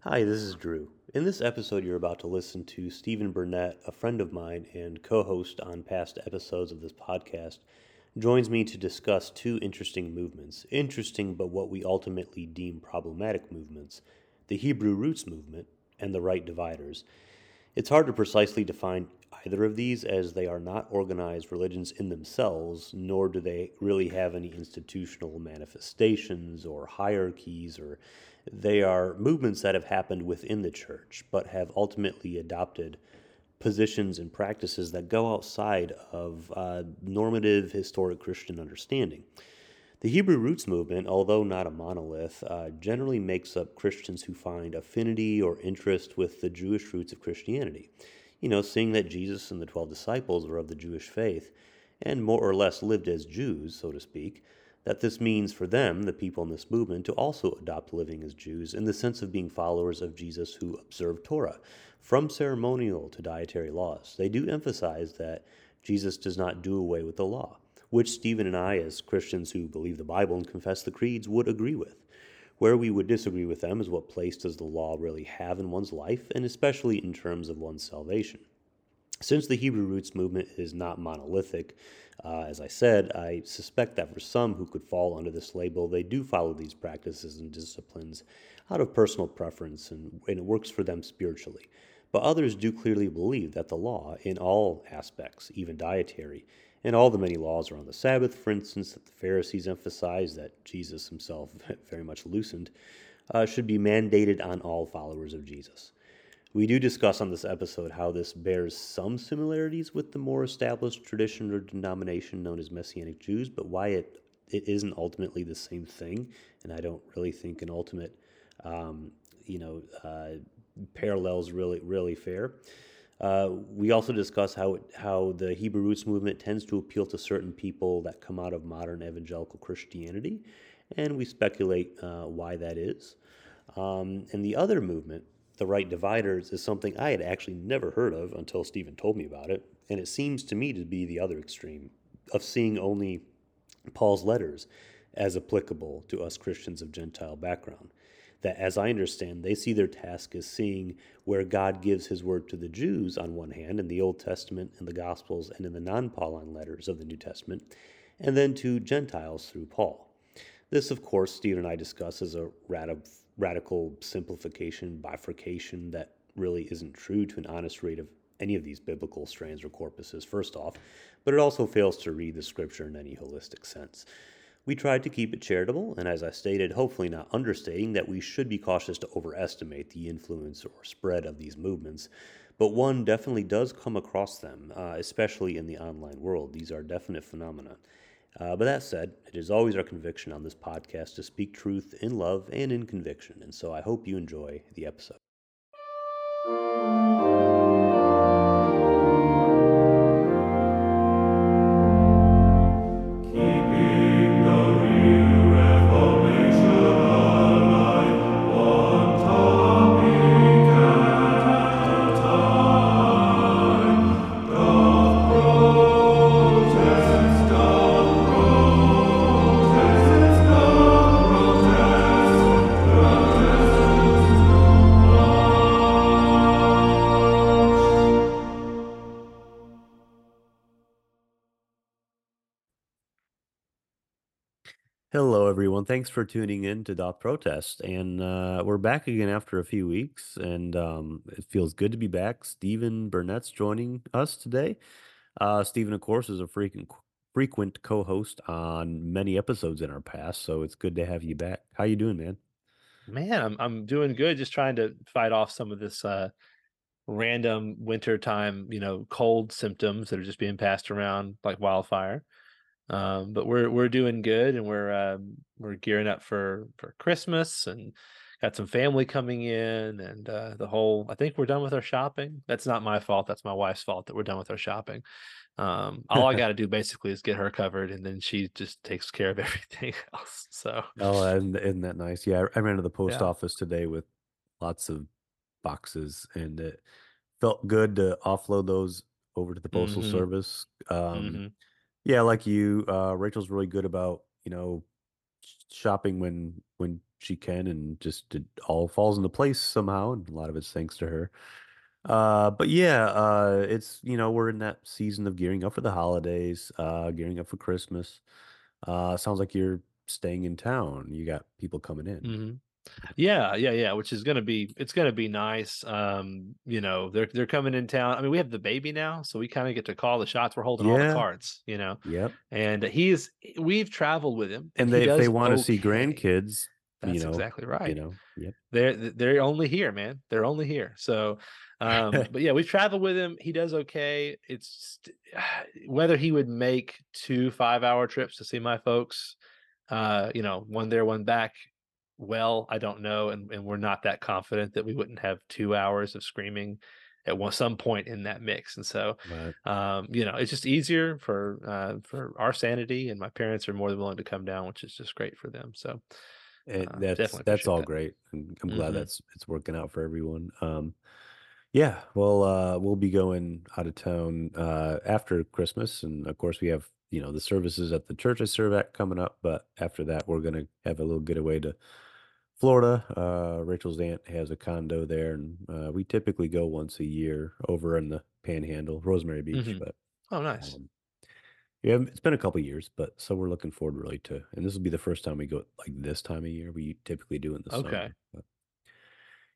Hi, this is Drew. In this episode, you're about to listen to Stephen Burnett, a friend of mine and co host on past episodes of this podcast, joins me to discuss two interesting movements. Interesting, but what we ultimately deem problematic movements the Hebrew Roots movement and the Right Dividers. It's hard to precisely define either of these as they are not organized religions in themselves, nor do they really have any institutional manifestations or hierarchies, or they are movements that have happened within the church but have ultimately adopted positions and practices that go outside of uh, normative historic Christian understanding. The Hebrew Roots movement, although not a monolith, uh, generally makes up Christians who find affinity or interest with the Jewish roots of Christianity. You know, seeing that Jesus and the 12 disciples were of the Jewish faith and more or less lived as Jews, so to speak, that this means for them, the people in this movement, to also adopt living as Jews in the sense of being followers of Jesus who observe Torah, from ceremonial to dietary laws. They do emphasize that Jesus does not do away with the law which Stephen and I, as Christians who believe the Bible and confess the creeds, would agree with. Where we would disagree with them is what place does the law really have in one's life, and especially in terms of one's salvation. Since the Hebrew roots movement is not monolithic, uh, as I said, I suspect that for some who could fall under this label, they do follow these practices and disciplines out of personal preference and, and it works for them spiritually. But others do clearly believe that the law, in all aspects, even dietary, and all the many laws around the Sabbath, for instance, that the Pharisees emphasized, that Jesus himself very much loosened, uh, should be mandated on all followers of Jesus. We do discuss on this episode how this bears some similarities with the more established tradition or denomination known as Messianic Jews, but why it, it isn't ultimately the same thing, and I don't really think an ultimate, um, you know, uh, parallels really really fair. Uh, we also discuss how it, how the Hebrew roots movement tends to appeal to certain people that come out of modern evangelical Christianity, and we speculate uh, why that is. Um, and the other movement, the Right Dividers, is something I had actually never heard of until Stephen told me about it, and it seems to me to be the other extreme of seeing only Paul's letters as applicable to us Christians of Gentile background that, as I understand, they see their task as seeing where God gives his word to the Jews on one hand in the Old Testament and the Gospels and in the non Pauline letters of the New Testament, and then to Gentiles through Paul. This, of course, Stephen and I discuss as a rad- radical simplification, bifurcation that really isn't true to an honest rate of any of these biblical strands or corpuses, first off, but it also fails to read the scripture in any holistic sense. We tried to keep it charitable, and as I stated, hopefully not understating that we should be cautious to overestimate the influence or spread of these movements. But one definitely does come across them, uh, especially in the online world. These are definite phenomena. Uh, but that said, it is always our conviction on this podcast to speak truth in love and in conviction, and so I hope you enjoy the episode. Thanks for tuning in to Dot Protest. And uh, we're back again after a few weeks, and um, it feels good to be back. Stephen Burnett's joining us today. Uh, Stephen, of course, is a frequent frequent co-host on many episodes in our past, so it's good to have you back. How you doing, man? Man, I'm I'm doing good. Just trying to fight off some of this uh, random wintertime, you know, cold symptoms that are just being passed around like wildfire. Um, but we're we're doing good, and we're um, we're gearing up for for Christmas, and got some family coming in, and uh, the whole. I think we're done with our shopping. That's not my fault. That's my wife's fault that we're done with our shopping. Um, all I got to do basically is get her covered, and then she just takes care of everything else. So, Oh, and isn't that nice? Yeah, I ran to the post yeah. office today with lots of boxes, and it felt good to offload those over to the postal hmm service. Um, hmm yeah, like you, uh, Rachel's really good about, you know, shopping when when she can, and just it all falls into place somehow, and a lot of it's thanks to her. Uh, but yeah, uh, it's you know we're in that season of gearing up for the holidays, uh, gearing up for Christmas. Uh, sounds like you're staying in town. You got people coming in. hmm Yeah, yeah, yeah, which is gonna be it's gonna be nice. Um, you know, they're they're coming in town. I mean, we have the baby now, so we kind of get to call the shots. We're holding all the cards, you know. Yep. And he's we've traveled with him, and And they if they want to see okay. grandkids, you That's know, exactly right. you know, yep. They're they're only here, man. They're only here. So, um, but yeah, we've traveled with him. He does okay. It's whether he would make two five hour trips to see my folks, uh, you know, one there, one back. Well, I don't know, and and we're not that confident that we wouldn't have two hours of screaming at one some point in that mix. And so, Right. um, you know, it's just easier for uh, for our sanity, and my parents are more than willing to come down, which is just great for them. So, And uh, that's that's all that. great. And I'm glad hmm that's it's working out for everyone. Um, yeah, well, uh, we'll be going out of town uh, after Christmas, and of course, we have you know the services at the church I serve at coming up. But after that, we're gonna have a little getaway to Florida. Uh, Rachel's aunt has a condo there, and uh, we typically go once a year over in the Panhandle, Rosemary Beach. hmm But Oh, nice. um, yeah, it's been a couple years, but so we're looking forward really to, and this will be the first time we go like this time of year. We typically do in the Okay. summer. But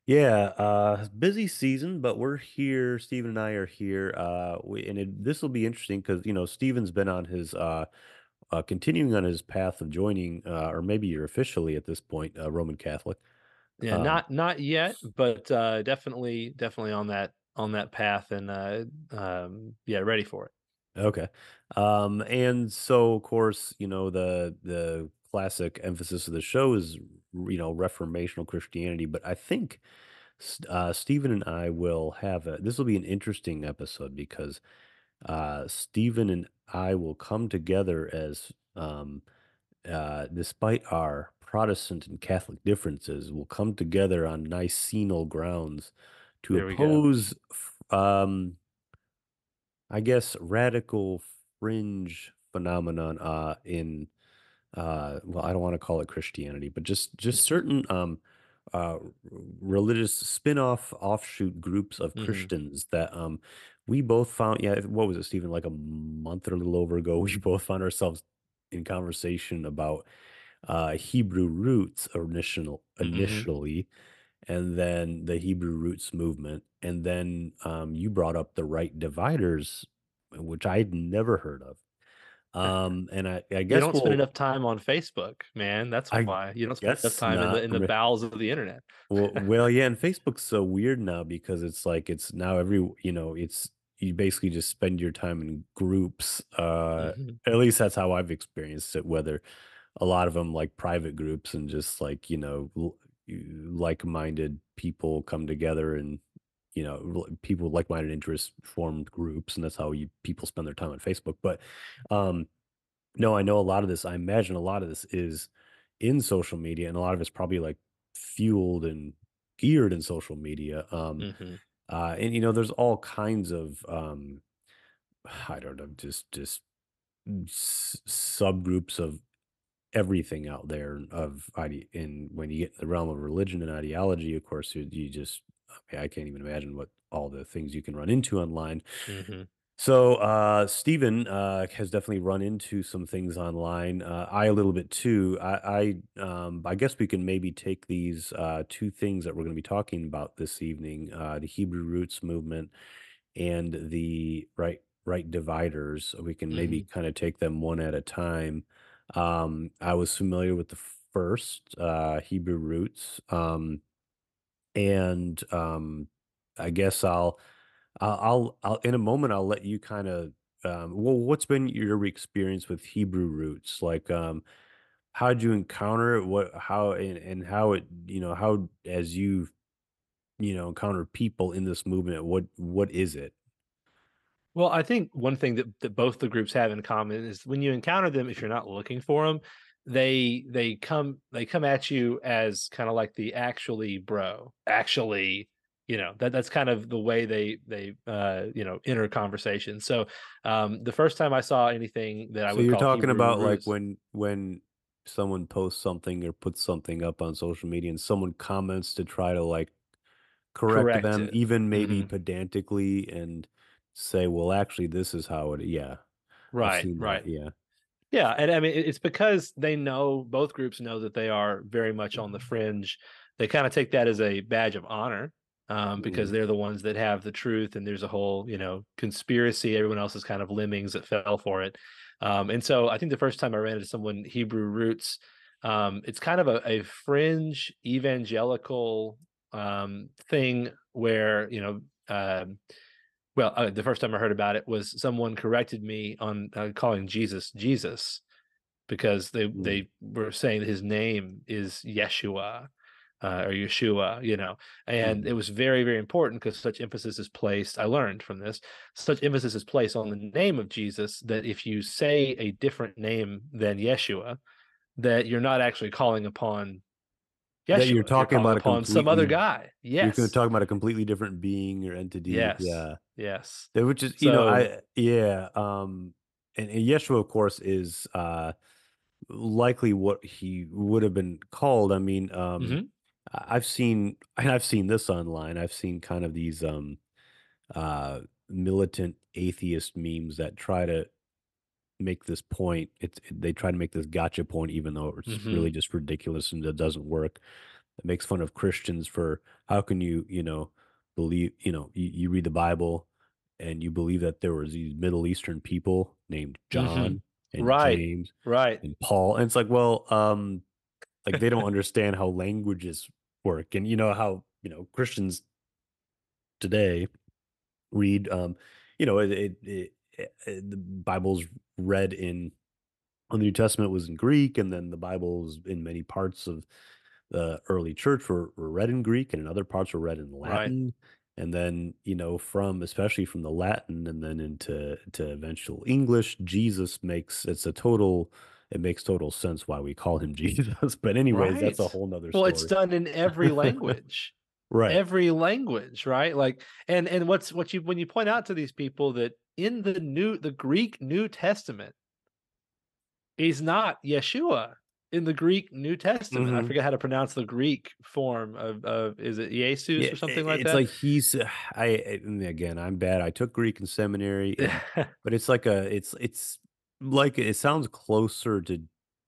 yeah, uh, busy season, but we're here. Stephen and I are here. Uh, we, and it, this will be interesting because you know Stephen's been on his uh, uh, continuing on his path of joining, uh, or maybe you're officially at this point uh, Roman Catholic. Yeah, Um, not not yet, but uh definitely definitely on that on that path and uh um yeah, ready for it. Okay. Um, and so of course, you know, the the classic emphasis of the show is, you know, reformational Christianity, but I think uh Stephen and I will have a this will be an interesting episode because uh Stephen and I will come together as um uh despite our Protestant and Catholic differences, will come together on Nicenal grounds to There we go. oppose f- um I guess radical fringe phenomenon uh in uh well I don't want to call it Christianity but just just certain um uh r- religious spin-off offshoot groups of Mhm. Christians that um we both found yeah what was it Stephen like a month or a little over ago we both found ourselves in conversation about uh Hebrew roots initial Mhm. initially and then the Hebrew roots movement, and then um, you brought up the right dividers, which I'd never heard of. Um, and I, I You guess don't spend we'll, enough time on Facebook, man. That's I why. You don't spend enough time in the in the bowels of the internet. well, well, yeah, and Facebook's so weird now because it's like it's now every, you know, it's you basically just spend your time in groups. Uh, Mhm. at least that's how I've experienced it. Whether a lot of them like private groups and just like you know l- like-minded people come together and you know people with like-minded interests formed groups and that's how you people spend their time on facebook but um no i know a lot of this i imagine a lot of this is in social media and a lot of it's probably like fueled and geared in social media um Mhm. Uh and you know there's all kinds of um i don't know just just s- subgroups of everything out there of ide and when you get in the realm of religion and ideology, of course, you you just I mean, I can't even imagine what all the things you can run into online. Mhm. So, uh, Stephen, uh, has definitely run into some things online. Uh, I a little bit too. I I, um, I guess we can maybe take these, uh, 2 things that we're gonna be talking about this evening, uh, the Hebrew roots movement and the right right dividers. We can maybe Mhm. kind of take them one at a time. Um, I was familiar with the first uh, Hebrew roots, um, and um, I guess I'll, I'll I'll I'll in a moment I'll let you kind of um, well, what's been your experience with Hebrew roots? Like, um, how did you encounter it? What how and, and how it you know how as you you know encounter people in this movement? What what is it? Well, I think one thing that, that both the groups have in common is when you encounter them, if you're not looking for them, they they come they come at you as kind of like the actually bro, actually, you know that that's kind of the way they they uh you know enter conversation. So um the first time I saw anything that I So would you're talking Hebrew about like when when someone posts something or puts something up on social media and someone comments to try to like correct Correct them, it. even maybe Mhm. pedantically, and say, "Well, actually, this is how it." Yeah, I've Right, that. right. Yeah. Yeah, and I mean, it's because they know both groups know that they are very much on the Mm-hmm. fringe. They kinda take that as a badge of honor, um, because Mhm. they're the ones that have the truth, and there's a whole, you know, conspiracy, everyone else is kind of lemmings that fell for it. Um, and so I think the first time I ran into someone Hebrew roots, um, it's kind of a a fringe evangelical, um, thing where, you know, um well, uh, the first time I heard about it was someone corrected me on, uh, calling Jesus, Jesus, because they Mm. they were saying that his name is Yeshua, uh, or Yeshua, you know, and it was very, very important because such emphasis is placed I learned from this, such emphasis is placed on the name of Jesus that if you say a different name than Yeshua, that you're not actually calling upon Yeshua, That you're you're talking calling about upon some other guy. you're gonna talk about a completely different being or entity. Yes. Yeah. Yes. Which is, you know, I yeah, um, and, and Yeshua, of course, is uh likely what he would have been called. I mean, um, Mhm. I've seen and I've seen this online. I've seen kind of these um uh militant atheist memes that try to make this point. It's they try to make this gotcha point, even though it's Mhm. really just ridiculous and it doesn't work. It makes fun of Christians for how can you, you know, believe, you know, you, you read the Bible and you believe that there was these Middle Eastern people named Mhm. John and Right. James Right. and Paul. And it's like, well, um, like they don't understand how languages work. And you know how, you know, Christians today read um, you know, it, it, it, it the Bible's read in on the New Testament was in Greek, and then the Bible's in many parts of the early church were, were read in Greek, and in other parts were read in Right. Latin. And then, you know, from especially from the Latin and then into to eventual English, Jesus makes it's a total it makes total sense why we call him Jesus. But anyways, that's a whole nother Well, it's done in every language. right. Every language, right? Like and and what's what you when you point out to these people that in the new the Greek New Testament is not Yeshua in the Greek New Testament. I Mhm. forget how to pronounce the Greek form of of is it Jesus Yeah, or something like it's that? It's like he's I I- again, I'm bad. I took Greek in seminary, and but it's like a it's it's like it sounds closer to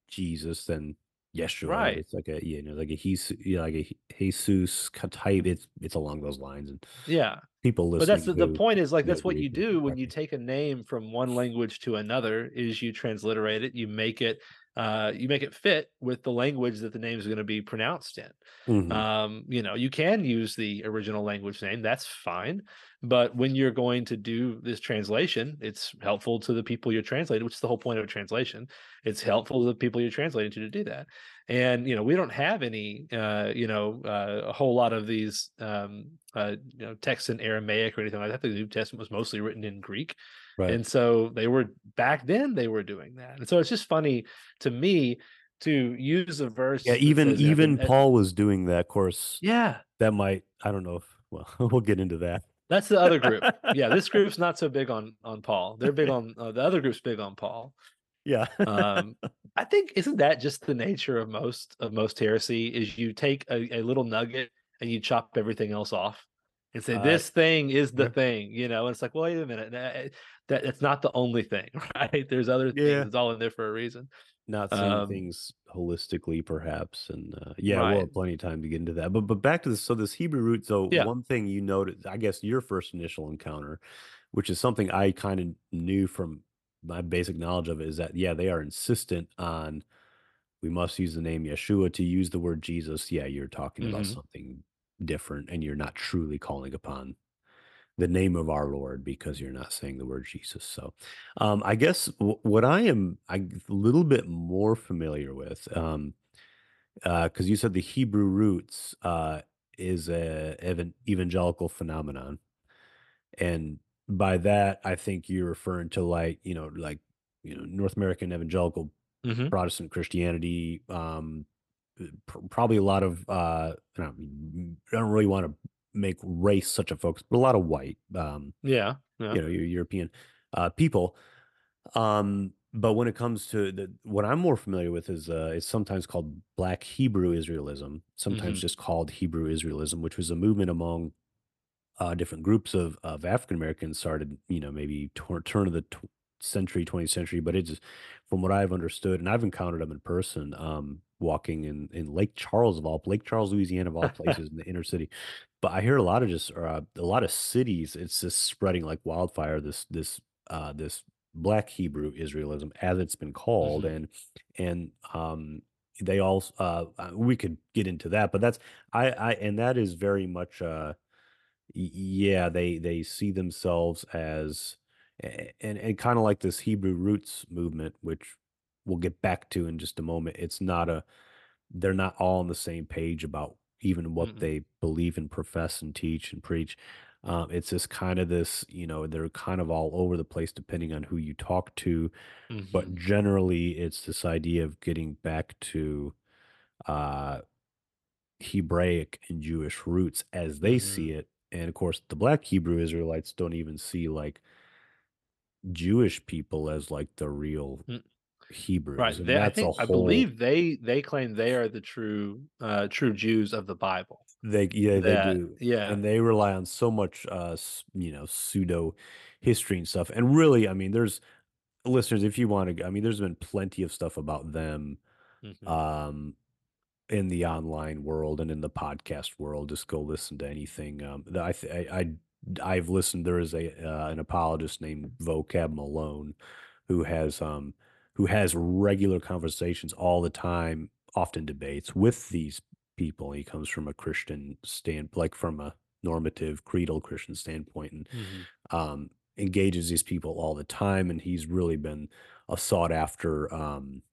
Jesus than Yeshua. Right. It's like a you know like a he's yeah, like a Jesus type. It's it's along those lines, and Yeah. people listen. But that's the, the point is like that's what you do when you take a name from one language to another is you transliterate it, you make it uh you make it fit with the language that the name is going to be pronounced in. Mhm. Um, you know, you can use the original language name, that's fine. But when you're going to do this translation, it's helpful to the people you're translating, which is the whole point of a translation. It's helpful to the people you're translating to to do that. And you know, we don't have any uh, you know, uh, a whole lot of these um uh, you know, texts in Aramaic or anything like that. The New Testament was mostly written in Greek. Right. And so they were back then they were doing that. And so it's just funny to me to use a verse Yeah, even says, you know, the even uh, Paul was doing that. Of course, yeah, that might I don't know if well we'll get into that. that's the other group. Yeah, this group's not so big on on Paul. They're big on uh, the other group's big on Paul. yeah. Um, I think isn't that just the nature of most of most heresy? Is you take a, a little nugget and you chop everything else off and say Uh, this thing is the yeah. thing, you know? And it's like, well, wait a minute, that, that it's not the only thing, right? There's other things. Yeah. It's all in there for a reason. Not seeing Um, things holistically, perhaps, and uh, yeah, we'll have plenty of time to get into that. But but back to this. So this Hebrew root. So Yeah. one thing you noted, I guess, your first initial encounter, which is something I kind of knew from my basic knowledge of it, is that yeah, they are insistent on we must use the name Yeshua to use the word Jesus. Yeah, you're talking about Mhm. something different, and you're not truly calling upon the name of our Lord because you're not saying the word Jesus. So, um, I guess w- what I am I, a little bit more familiar with, um, uh because you said the Hebrew roots uh, is a evan- evangelical phenomenon, and by that I think you're referring to like you know like you know North American evangelical Mhm. Protestant Christianity. Um, probably a lot of uh, I don't, I don't really want to make race such a focus, but a lot of white, um, Yeah. Yeah. you know, European uh, people. Um, but when it comes to the what I'm more familiar with is uh it's sometimes called Black Hebrew Israelism, sometimes hmm just called Hebrew Israelism, which was a movement among uh, different groups of of African Americans started, you know, maybe turn of the tw- century, 20th century. But it's from what I've understood, and I've encountered them in person, um, walking in in Lake Charles of all Lake Charles, Louisiana of all places in the inner city. But I hear a lot of just uh, a lot of cities. It's just spreading like wildfire. This this uh, this Black Hebrew Israelism, as it's been called, hmm and and um, they all uh, uh, we could get into that, but that's I I and that is very much uh yeah, they they see themselves as and and kinda like this Hebrew roots movement, which we'll get back to in just a moment. It's not a they're not all on the same page about even what hmm they believe and profess and teach and preach. Um, it's just kinda this, you know, they're kind of all over the place depending on who you talk to, but hmm generally, it's this idea of getting back to, uh Hebraic and Jewish roots as they see hmm it. And of course, the black Hebrew Israelites don't even see like Jewish people as like the real Hebrews. Right. They I think I believe they they claim they are the true uh true Jews of the Bible. they yeah, they do. yeah. And they rely on so much uh you know, pseudo history and stuff. And really, I mean, there's listeners, if you want to I mean, there's been plenty of stuff about them. Mhm. Um in the online world and in the podcast world. Just go listen to anything. Um, that I, th- I, I I've listened. There is a uh, an apologist named Vocab Malone who has um who has regular conversations all the time, often debates with these people. He comes from a Christian stand, like from a normative creedal Christian standpoint, and Mhm. um engages these people all the time. And he's really been a sought after um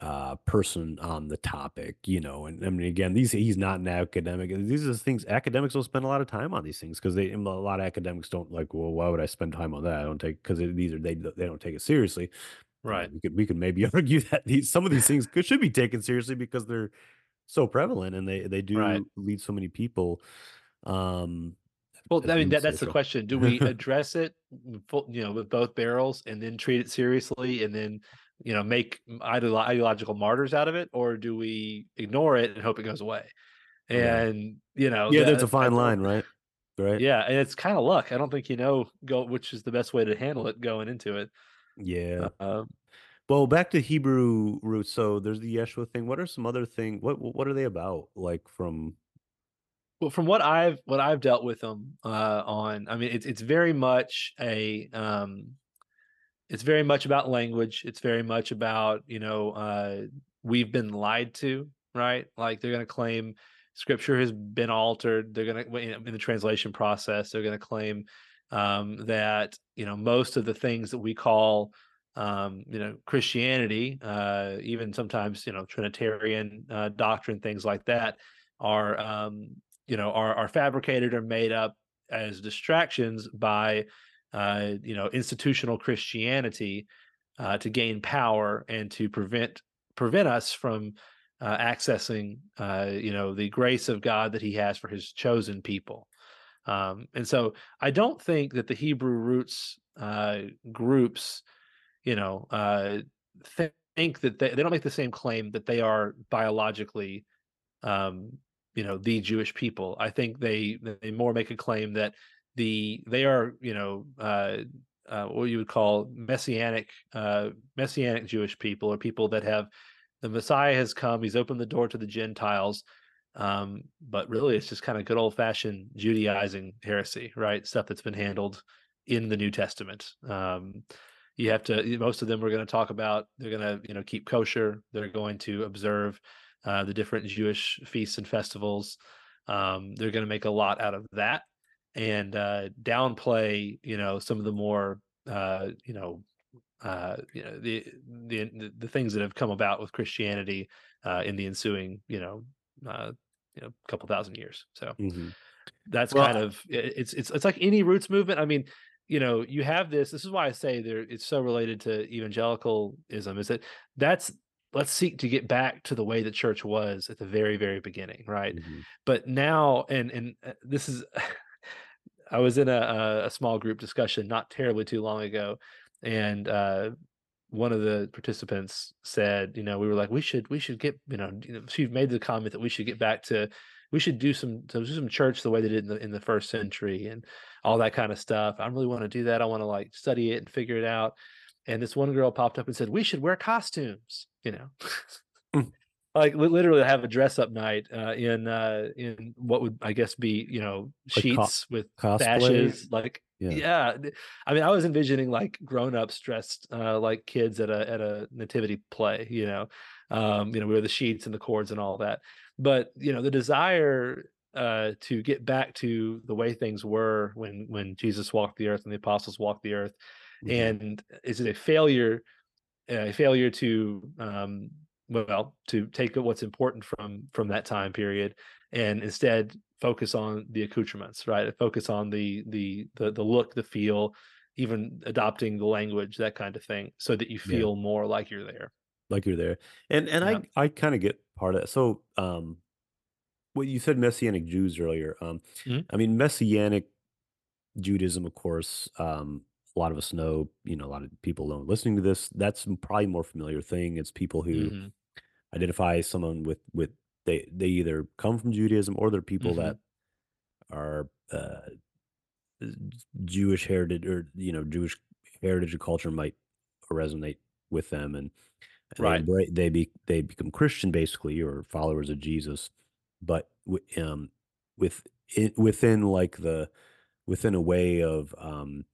uh, person on the topic, you know. And I mean, again, these he's not an academic. These are the things academics don't spend a lot of time on these things because they a lot of academics don't like. Well, why would I spend time on that? I don't take because these are they they don't take it seriously. Right. we could we could maybe argue that these some of these things could, should be taken seriously because they're so prevalent and they they Right. do lead so many people. Um, Well, I mean that that's the question. Do we address it you know, with both barrels and then treat it seriously and then, you know, make ideolo- ideological martyrs out of it or do we ignore it and hope it goes away? yeah, And, you know, yeah. There's a that fine line, right? Right. yeah, and it's kind of luck. I don't think you know go which is the best way to handle it going into it. Yeah. Uh, Well, back to Hebrew roots. So there's the Yeshua thing. What are some other thing? What what are they about? Like from Well, from what I've what I've dealt with them uh, on, I mean, it's it's very much a um, it's very much about language. It's very much about you know uh, we've been lied to, right? Like they're going to claim scripture has been altered. They're going to in the translation process. They're going to claim um, that you know most of the things that we call um, you know Christianity, uh, even sometimes you know Trinitarian uh, doctrine, things like that, are um, you know are are fabricated or made up as distractions by uh, you know institutional Christianity uh, to gain power and to prevent prevent us from uh, accessing uh, you know the grace of God that He has for His chosen people. Um, and so I don't think that the Hebrew roots uh, groups, you know, uh, th- think that they, they don't make the same claim that they are biologically um, you know, the Jewish people. I think they they more make a claim that the they are you know uh, uh, what you would call messianic uh, messianic Jewish people or people that have the Messiah has come. He's opened the door to the Gentiles. Um, but really, it's just kind of good old fashioned Judaizing heresy, right? Stuff that's been handled in the New Testament. Um, you have to. Most of them we're going to talk about. They're going to, you know, keep kosher. They're going to observe uh, the different Jewish feasts and festivals. Um, they're going to make a lot out of that and uh, downplay, you know, some of the more, uh, you know, uh, you know the, the the things that have come about with Christianity uh, in the ensuing, you know, uh, you know, couple thousand years. So hmm that's Well, kind of it's it's it's like any roots movement. I mean, you know, you have this. This is why I say there it's so related to evangelicalism. Is that that's let's seek to get back to the way the church was at the very very beginning, right? mhm, But now, and and uh, this is, I was in a a a small group discussion not terribly too long ago, and uh, one of the participants said, you know, we were like, we should we should get, you know, you know, she made the comment that we should get back to we should do some do some church the way they did in the in the first century and all that kind of stuff. I really want to do that. I want to like study it and figure it out. And this one girl popped up and said, we should wear costumes, you know. Mm. like literally have a dress up night uh, in uh, in what would I guess be you know Like co- sheets with cosplay? bashes like Yeah. yeah. I mean I was envisioning like grown ups dressed uh, like kids at a at a nativity play you know um, you know we were the sheets and the cords and all that but you know the desire uh, to get back to the way things were when when Jesus walked the earth and the apostles walked the earth Mhm. and is it a failure a failure to um well to take what's important from from that time period and instead focus on the accoutrements right focus on the the the, the look the feel even adopting the language that kind of thing so that you Yeah. feel more like you're there like you're there. And and yeah I I kind of get part of that. So um what you said messianic Jews earlier. Um Mhm. I mean messianic Judaism, of course, um, a lot of us know, you know, a lot of people listening to this, that's probably more familiar thing. It's people who hmm identify someone with with they they either come from Judaism or they're people hmm that are uh Jewish heritage or you know Jewish heritage or culture might resonate with them and and right. embrace they be they become Christian basically or followers of Jesus, but um with it within like the within a way of um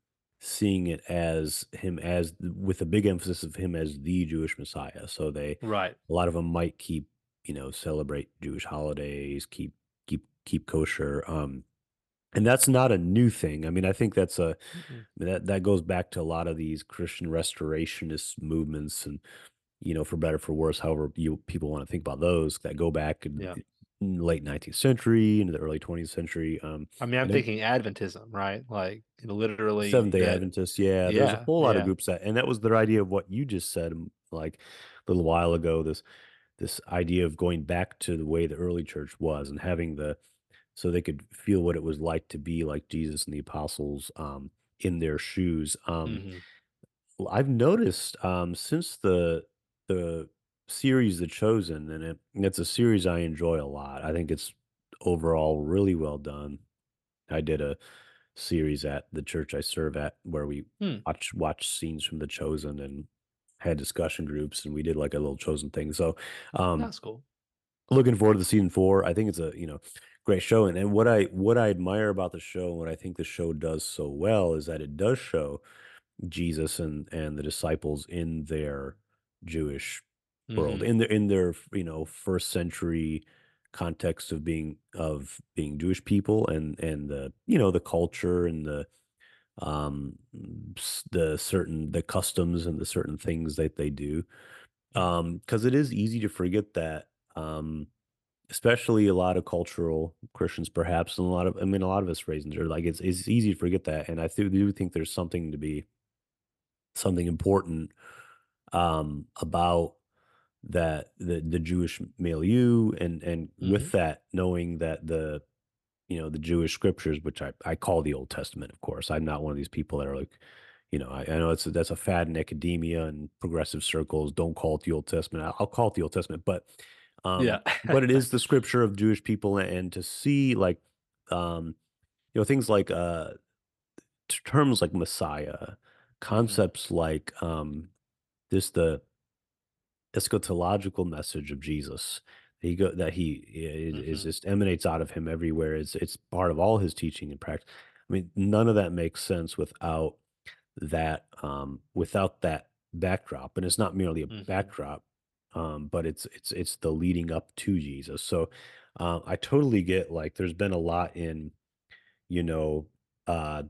seeing it as him as with a big emphasis of him as the Jewish Messiah. So they right a lot of them might keep you know celebrate Jewish holidays, keep keep keep kosher. Um, and that's not a new thing. I mean, I think that's a Mhm. That that goes back to a lot of these Christian restorationist movements, and you know, for better for worse, however you people want to think about those that go back in, yeah late 19th century into the early 20th century. Um, i mean i'm thinking adventism right like literally Seventh Day Adventists, yeah, there's a whole lot of groups that, and that was their idea of what you just said, like a little while ago. This this idea of going back to the way the early church was and having the so they could feel what it was like to be like Jesus and the apostles um, in their shoes. Um, hmm I've noticed um, since the the series The Chosen, and it, it's a series I enjoy a lot. I think it's overall really well done. I did a series at the church I serve at where we hmm. watch watch scenes from The Chosen and had discussion groups, and we did like a little Chosen thing. So, um, that's cool looking forward to the season four. I think it's a you know great show, and and what I what I admire about the show, and what I think the show does so well, is that it does show Jesus and and the disciples in their Jewish world, hmm in their in their you know first century context of being of being Jewish people and and the you know the culture and the um s- the certain the customs and the certain things that they do um because it is easy to forget that um especially a lot of cultural Christians perhaps and a lot of I mean a lot of us raisins are like it's it's easy to forget that and I do, do think there's something to be something important um, about that the the Jewish milieu and and hmm with that knowing that the you know the Jewish scriptures which I I call the Old Testament of course I'm not one of these people that are like you know I, I know it's a, that's a fad in academia and progressive circles don't call it the Old Testament I'll call it the Old Testament but yeah. um but it is the scripture of Jewish people and to see like um you know things like uh terms like Messiah, hmm concepts like um, this the eschatological message of Jesus. He go that he i- is hmm just emanates out of him everywhere. It's it's part of all his teaching and practice. I mean, none of that makes sense without that um, without that backdrop, and it's not merely a hmm backdrop, um, but it's it's it's the leading up to Jesus. So uh, I totally get like there's been a lot in you know uh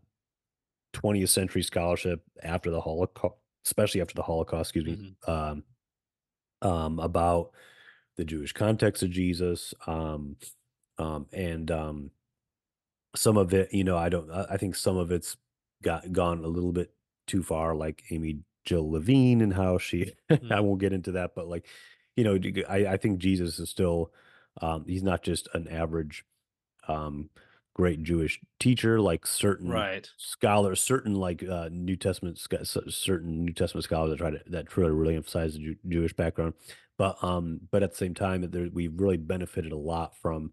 20th century scholarship after the Holocaust, especially after the Holocaust, excuse me, hmm um, um, about the Jewish context of Jesus, um, um, and um, some of it, you know, I don't, I I think some of it's got gone a little bit too far, like Amy Jill Levine and how she, I hmm won't get into that, but like, you know, I think Jesus is still, um, he's not just an average um, great Jewish teacher, like certain Right. scholars, certain like uh, New Testament, certain New Testament scholars that try to that try to really emphasize the Jew- Jewish background. But um, but at the same time, there, we've really benefited a lot from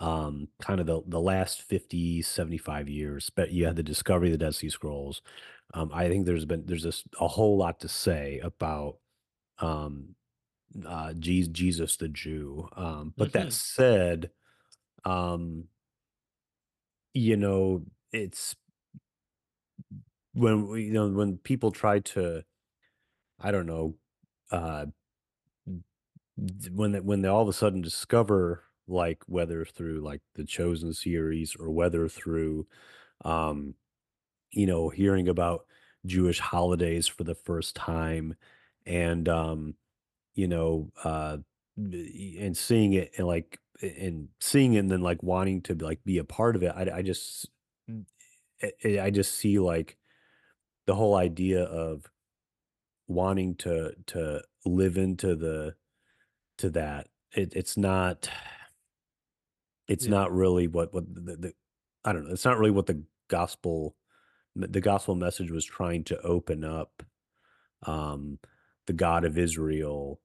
um, kind of the the last 50 75 years. But you had the discovery of the Dead Sea Scrolls. Um, I think there's been there's just a whole lot to say about um, uh, Je- Jesus the Jew. Um, but that hmm said, um, you know, it's when we, you know when people try to, I don't know, uh, when they, when they all of a sudden discover like whether through like the Chosen series or whether through, um, you know, hearing about Jewish holidays for the first time, and um, you know, uh, and seeing it and like and seeing it and then like wanting to like be a part of it. I I just I I just see like the whole idea of wanting to to live into the to that. It, it's not it's Yeah. not really what what the, the I don't know. It's not really what the gospel the gospel message was trying to open up um the God of Israel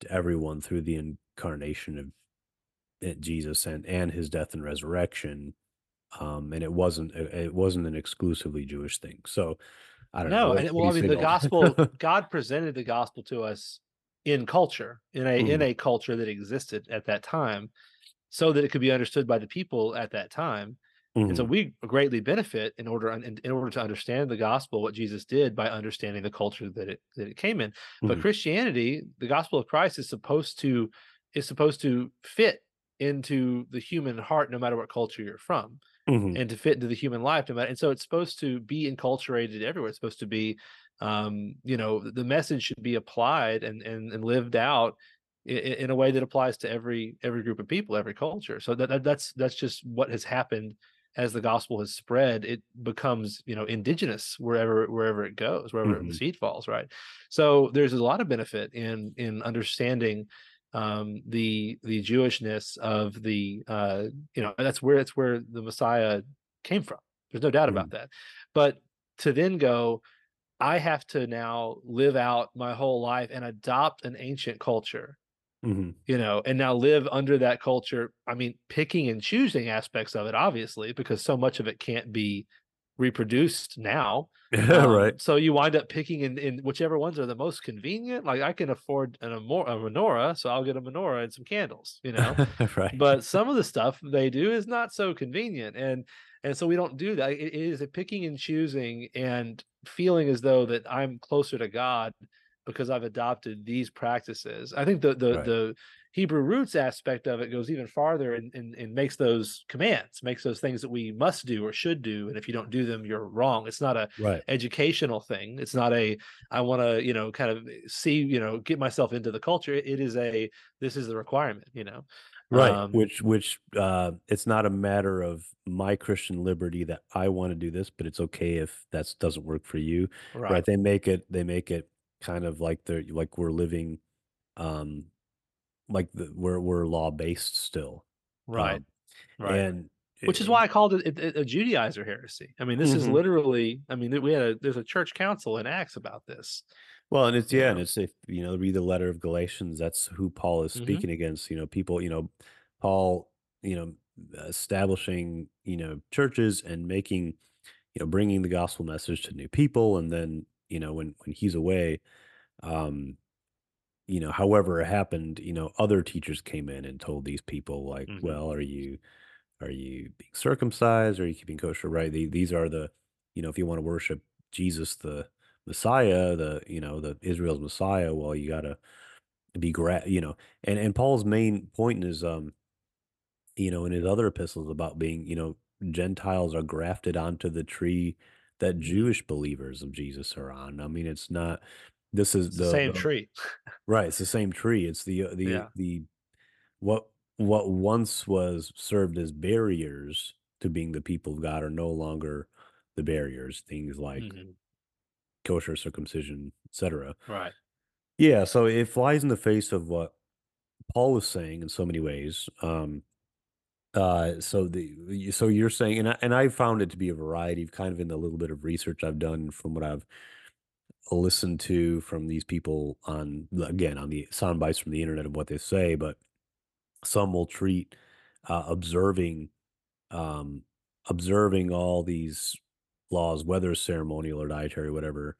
to everyone through the incarnation of it- Jesus and and his death and resurrection. Um, and it wasn't it it wasn't an exclusively Jewish thing. So I don't know. No, what do well, I mean, the gospel. God presented the gospel to us in culture, in a in Mhm, a culture that existed at that time, so that it could be understood by the people at that time. And so mhm, we greatly benefit in order in, in order to understand the gospel, what Jesus did by understanding the culture that it that it came in. But mhm, Christianity, the gospel of Christ is supposed to is supposed to fit into the human heart no matter what culture you're from mhm, and to fit into the human life no matter and so it's supposed to be enculturated everywhere. It's supposed to be um you know the message should be applied and and, and lived out in, in a way that applies to every every group of people every culture. So that, that that's that's just what has happened as the gospel has spread. It becomes you know indigenous wherever wherever it goes wherever the mhm, seed falls right? So there's a lot of benefit in in understanding um the the jewishness of the uh you know that's where it's where the messiah came from. There's no doubt about mhm, that. But to then go i have to now live out my whole life and adopt an ancient culture mhm. you know and now live under that culture i mean picking and choosing aspects of it obviously because so much of it can't be reproduced now Right. um, so you wind up picking in, in whichever ones are the most convenient like i can afford an, a, more, a menorah so i'll get a menorah and some candles you know Right. but some of the stuff they do is not so convenient and and so we don't do that it it is a picking and choosing and feeling as though that i'm closer to god because i've adopted these practices i think the the Right. the hebrew roots aspect of it goes even farther and, and, and makes those commands makes those things that we must do or should do and if you don't do them you're wrong it's not a Right. educational thing it's not a i want to you know kind of see you know get myself into the culture it is a this is the requirement you know Right. um Which which uh it's not a matter of my Christian liberty that I want to do this, but it's okay if that doesn't work for you. Right. right They make it they make it kind of like they're like we're living um like the, we're we're law based still. Right, Um right. and Which is eh, why I called it a, a Judaizer heresy. I mean, this is mhm. literally. I mean, we had a there's a church council in Acts about this. Well, and it's yeah, and it's if you know, read the letter of Galatians, that's who Paul is hmm speaking against, you know, people, you know, Paul, you know, establishing, you know, churches and making, you know, bringing the gospel message to new people and then, you know, when when he's away, um, you know, however it happened, you know, other teachers came in and told these people like, hmm well, are you are you being circumcised? Are you keeping kosher? Right? The, these are the, you know, if you want to worship Jesus, the Messiah, the, you know, the Israel's Messiah, well, you got to be, gra- you know, and, and Paul's main point is, um, you know, in his other epistles about being, you know, Gentiles are grafted onto the tree that Jewish believers of Jesus are on. I mean, it's not, this is the the, same the tree. right. It's the same tree. It's the, uh, the, Yeah. the, what what once was served as barriers to being the people of God are no longer the barriers, things like hmm kosher circumcision, etc. Right. Yeah, so it flies in the face of what Paul was saying in so many ways. Um, Uh, so the so you're saying, and I, and I found it to be a variety of kind of in the little bit of research I've done from what I've listened to from these people on again on the sound bites from the internet of what they say, but some will treat uh, observing um, observing all these laws, whether ceremonial or dietary, whatever,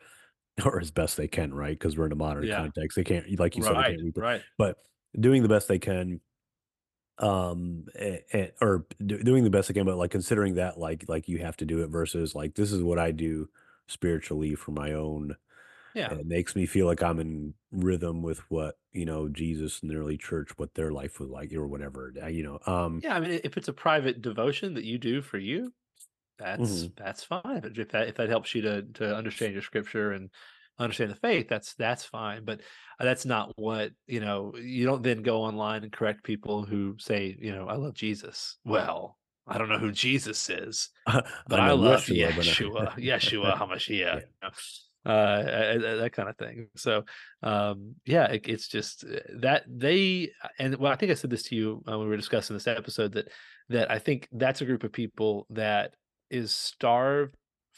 or as best they can, right? Because we're in a modern Yeah. context, they can't, like you said, they Right, can't read, right. but doing the best they can um a- a- or do, doing the best they can but like considering that like like you have to do it versus like this is what i do spiritually for my own Yeah. and it makes me feel like i'm in rhythm with what you know jesus and the early church what their life was like or whatever uh, you know um Yeah, I mean, if it's a private devotion that you do for you, that's mhm, that's fine. If if that if that helps you to to understand your scripture and understand the faith, that's that's fine. But uh, that's not what you know. You don't then go online and correct people who say, you know, I love Jesus. Well, I don't know who Jesus is, but i I love yeshua Yeshua, Yeshua yeah Hamashiach. know, Uh, uh, uh, that kind of thing. So, um, yeah, it, it's just uh, that they and well, I think I said this to you uh, when we were discussing this episode that that I think that's a group of people that is starved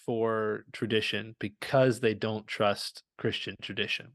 for tradition because they don't trust Christian tradition.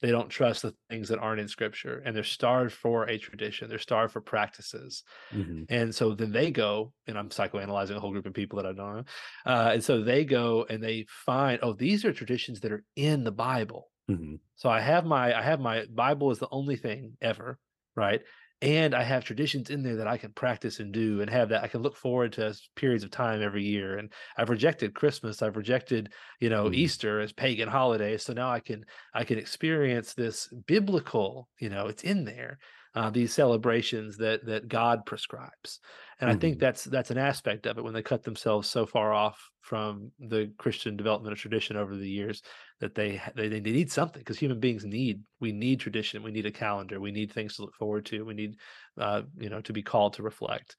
They don't trust the things that aren't in scripture and they're starved for a tradition. They're starved for practices. hmm And so then they go, and I'm psychoanalyzing a whole group of people that I don't know. Uh, and so they go and they find, oh, these are traditions that are in the Bible. hmm So I have my I have my Bible is the only thing ever, right? And I have traditions in there that I can practice and do and have that I can look forward to periods of time every year. And I've rejected Christmas, I've rejected, you know, hmm Easter as pagan holidays. So now I can I can experience this biblical, you know, it's in there. Uh, these celebrations that that God prescribes. And I think hmm that's that's an aspect of it when they cut themselves so far off from the Christian development of tradition over the years that they they, they need something because human beings need we need tradition we need a calendar we need things to look forward to we need uh you know to be called to reflect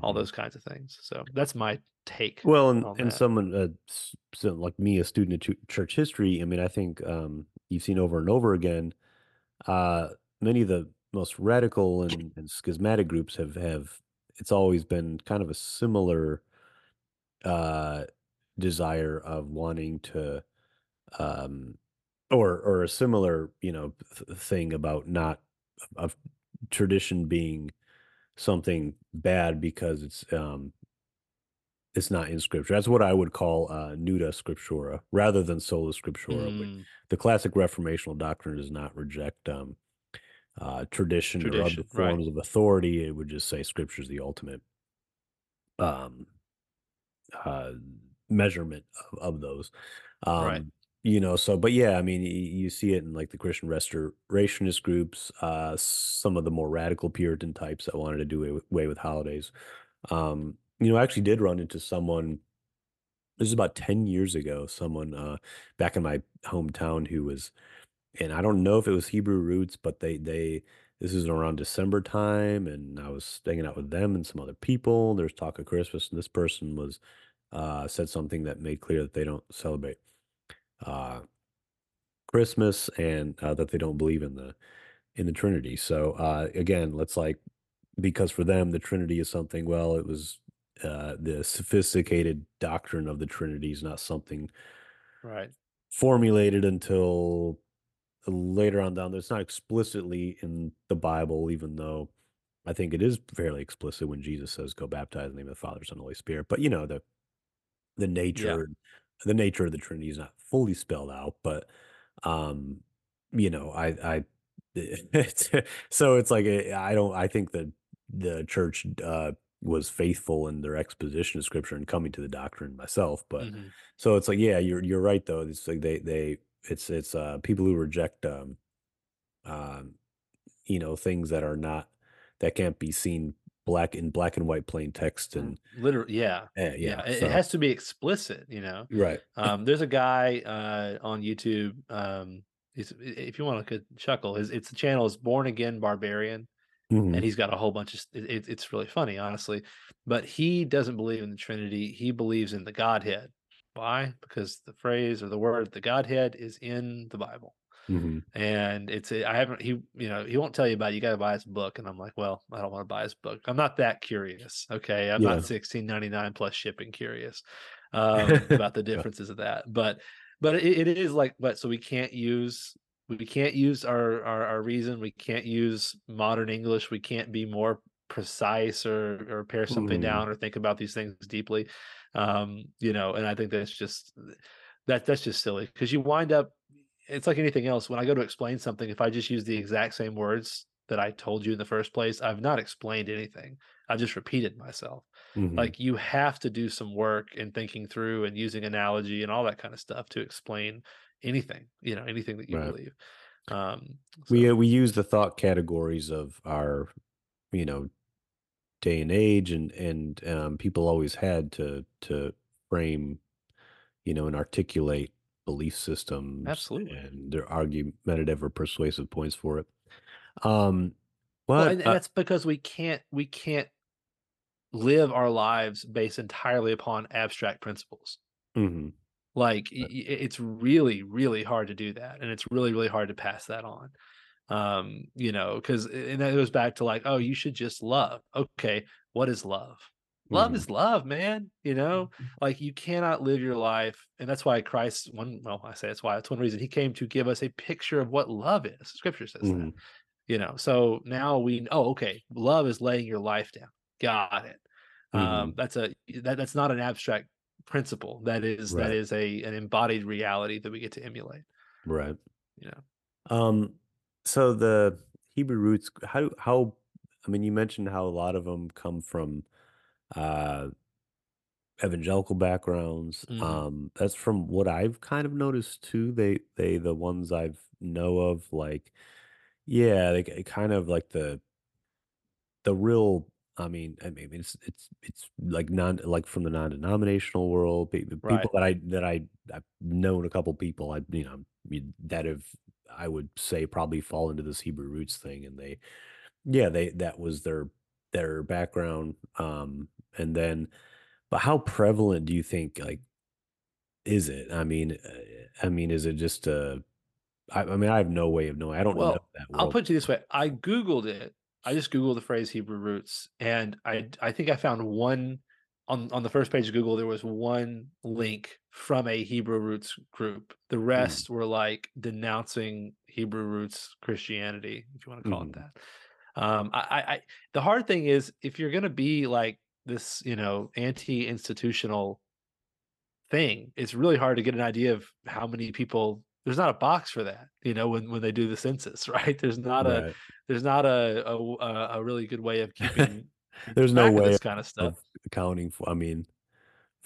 all hmm those kinds of things so that's my take Well, and and someone uh, so like me, a student of chu- church history. I mean, I think um, you've seen over and over again. Uh, many of the most radical and, and schismatic groups have have. It's always been kind of a similar uh, desire of wanting to, um, or or a similar you know th- thing about not of tradition being something bad because it's um It's not in scripture. That's what I would call, uh, nuda scriptura rather than sola scriptura, Mm, the classic reformational doctrine does not reject, um, uh, tradition or other tradition right forms of authority. It would just say scripture is the ultimate, um, uh, measurement of, of those. right Um, you know, so, but yeah, I mean, you, you see it in like the Christian restorationist groups, uh, some of the more radical Puritan types that wanted to do away with, away with holidays. Um, you know, I actually did run into someone this is about 10 years ago, someone, uh, back in my hometown who was and I don't know if it was Hebrew roots, but they they this is around December time, and I was hanging out with them and some other people. There's talk of Christmas, and this person was uh, said something that made clear that they don't celebrate uh, Christmas and uh, that they don't believe in the in the Trinity. So uh, again, let's like because for them the Trinity is something. Well, it was uh, the sophisticated doctrine of the Trinity is not something right formulated until later on down there. It's not explicitly in the Bible, even though I think it is fairly explicit when Jesus says, "Go baptize in the name of the Father, Son, and Holy Spirit." But you know the the yeah nature the nature of the Trinity is not fully spelled out, but um, you know, I I it's, so it's like eh, I don't I think that the church uh was faithful in their exposition of scripture and coming to the doctrine myself, but hmm so it's like yeah, you're you're right though. It's like they they it's it's uh people who reject um um you know things that are not that can't be seen black in black and white plain text and literally yeah eh, yeah yeah, it, it has to be explicit you know right. um there's a guy uh on youtube um he's, if you want to chuckle his it's the channel is born again barbarian and Mhm. he's got a whole bunch of it- it's really funny honestly but he doesn't believe in the trinity he believes in the godhead why because the phrase or the word the godhead is in the bible Mhm. and it's a, I haven't he you know he won't tell you about it. You got to buy his book, and I'm like, well, I don't want to buy his book. I'm not that curious. Okay, I'm Yeah. not 16.99 plus shipping curious um, about the Yeah. differences of that. But but it, it is like but so we can't use we can't use our, our our reason. We can't use modern English. We can't be more precise or or pare something Mm. down or think about these things deeply. Um, you know, and I think that's just that that's just silly because you wind up it's like anything else when i go to explain something if i just use the exact same words that i told you in the first place i've not explained anything i've just repeated myself Mhm. like you have to do some work in thinking through and using analogy and all that kind of stuff to explain anything you know anything that you Right. believe um we uh, we use the thought categories of our you know day and age and and um, people always had to to frame you know and articulate belief systems Absolutely. and their argumentative or persuasive points for it. Um well, but and, and that's because we can't we can't live our lives based entirely upon abstract principles. Mhm, like it's really really hard to do that and it's really really hard to pass that on um you know because and that goes back to like oh you should just love. Okay what is love? Love mhm, is love man you know? Like you cannot live your life and that's why christ one well i say that's why that's one reason he came to give us a picture of what love is. Scripture says that mhm, you know? So now we oh okay love is laying your life down. Got it. Um mhm, that's a that, that's not an abstract principle. That is Right. that is a an embodied reality that we get to emulate. Right. You know um so the hebrew roots how how i mean you mentioned how a lot of them come from uh evangelical backgrounds Mhm. um that's from what i've kind of noticed too they they the ones i've know of like yeah they k- kind of like the the real i mean i mean it's it's it's like non like from the non-denominational world pe- Right. people that i that i i've known a couple people i you know you- that have i would say probably fall into this hebrew roots thing and they yeah they that was their their background um and then but how prevalent do you think like is it i mean uh, i mean is it just uh I, I mean i have no way of knowing i don't know Well, that I'll put you this way. I Googled it. I just Googled the phrase Hebrew roots and I I think I found one on, on the first page of Google, there was one link from a Hebrew roots group. The rest were like denouncing Hebrew roots Christianity, if you want to call Mhm. it that. Um, I, I, I the hard thing is if you're gonna be like this, you know, anti-institutional thing, it's really hard to get an idea of how many people there's not a box for that, you know, when when they do the census, right? There's not a there's not a, a, a really good way of keeping there's no way this of, kind of stuff. accounting for i mean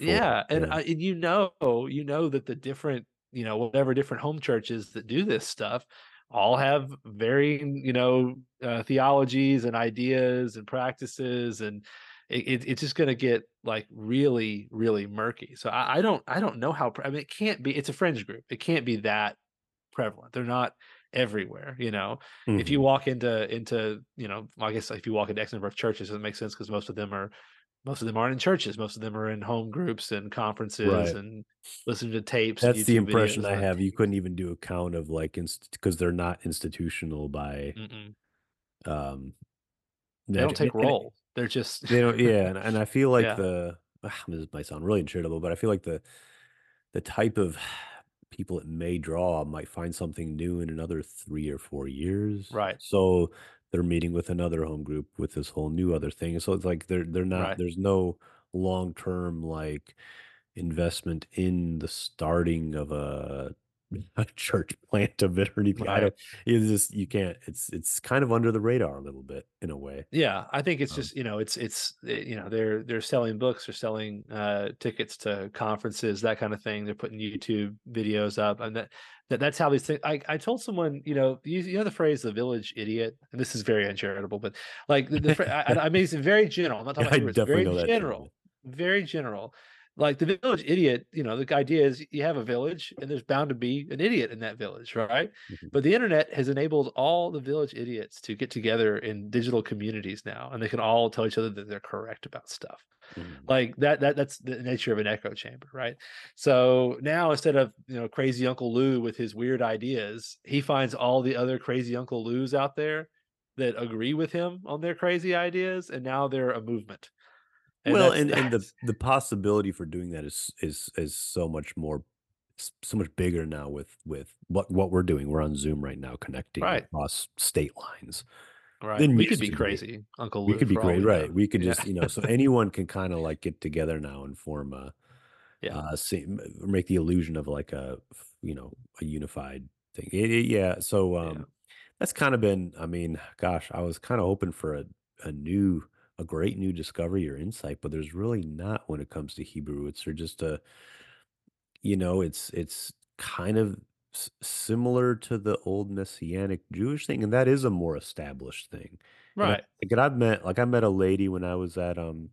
yeah, and yeah. I, and you know you know that the different you know whatever different home churches that do this stuff all have varying you know uh, theologies and ideas and practices and it, it, it's just going to get like really really murky so I, I don't i don't know how i mean it can't be it's a fringe group it can't be that prevalent they're not everywhere you know if you Mhm. walk into into you know i guess if you walk into x number of churches it makes sense because most of them are most of them aren't in churches most of them are in home groups and conferences Right. and listening to tapes that's the impression i have you couldn't even do a count of like because they're not institutional by Mm-mm. um they don't take and they're just they don't yeah and, and i feel like Yeah. the ah, this might sound really uncharitable but i feel like the the type of people it may draw might find something new in another three or four years Right. so they're meeting with another home group with this whole new other thing so it's like they're they're not Right. there's no long term like investment in the starting of a, a church plant of it or anything I Right. don't, it's just you can't it's it's kind of under the radar a little bit in a way. Yeah i think it's Um, just you know it's it's uh, you know they're they're selling books they're selling uh tickets to conferences that kind of thing they're putting youtube videos up and that, that that's how these things i i told someone you know you, you know the phrase the village idiot and this is very uncharitable but like the, the I, I mean it's very general i'm not talking I about it's definitely very know that term, general very general like the village idiot, you know, the idea is you have a village and there's bound to be an idiot in that village, right? Mhm. But the internet has enabled all the village idiots to get together in digital communities now, and they can all tell each other that they're correct about stuff. Mhm. Like that that that's the nature of an echo chamber, right? So now instead of, you know, crazy Uncle Lou with his weird ideas, he finds all the other crazy Uncle Lou's out there that agree with him on their crazy ideas, and now they're a movement. And Well, and and the the possibility for doing that is is is so much more so much bigger now with with what what we're doing. We're on Zoom right now connecting right. across state lines Right. than We could be to be. crazy, Uncle We could be great, right? know. We could Yeah. just, you know, so anyone can kind of like get together now and form a Yeah. uh make the illusion of like a you know a unified thing. It, it- yeah, so Yeah. um that's kind of been I mean, gosh, I was kind of hoping for a a new a great new discovery or insight, but there's really not when it comes to Hebrew. It's or just a you know, it's it's kind of s- similar to the old messianic Jewish thing, and that is a more established thing. And I, Right. like, and I've met like I met a lady when I was at um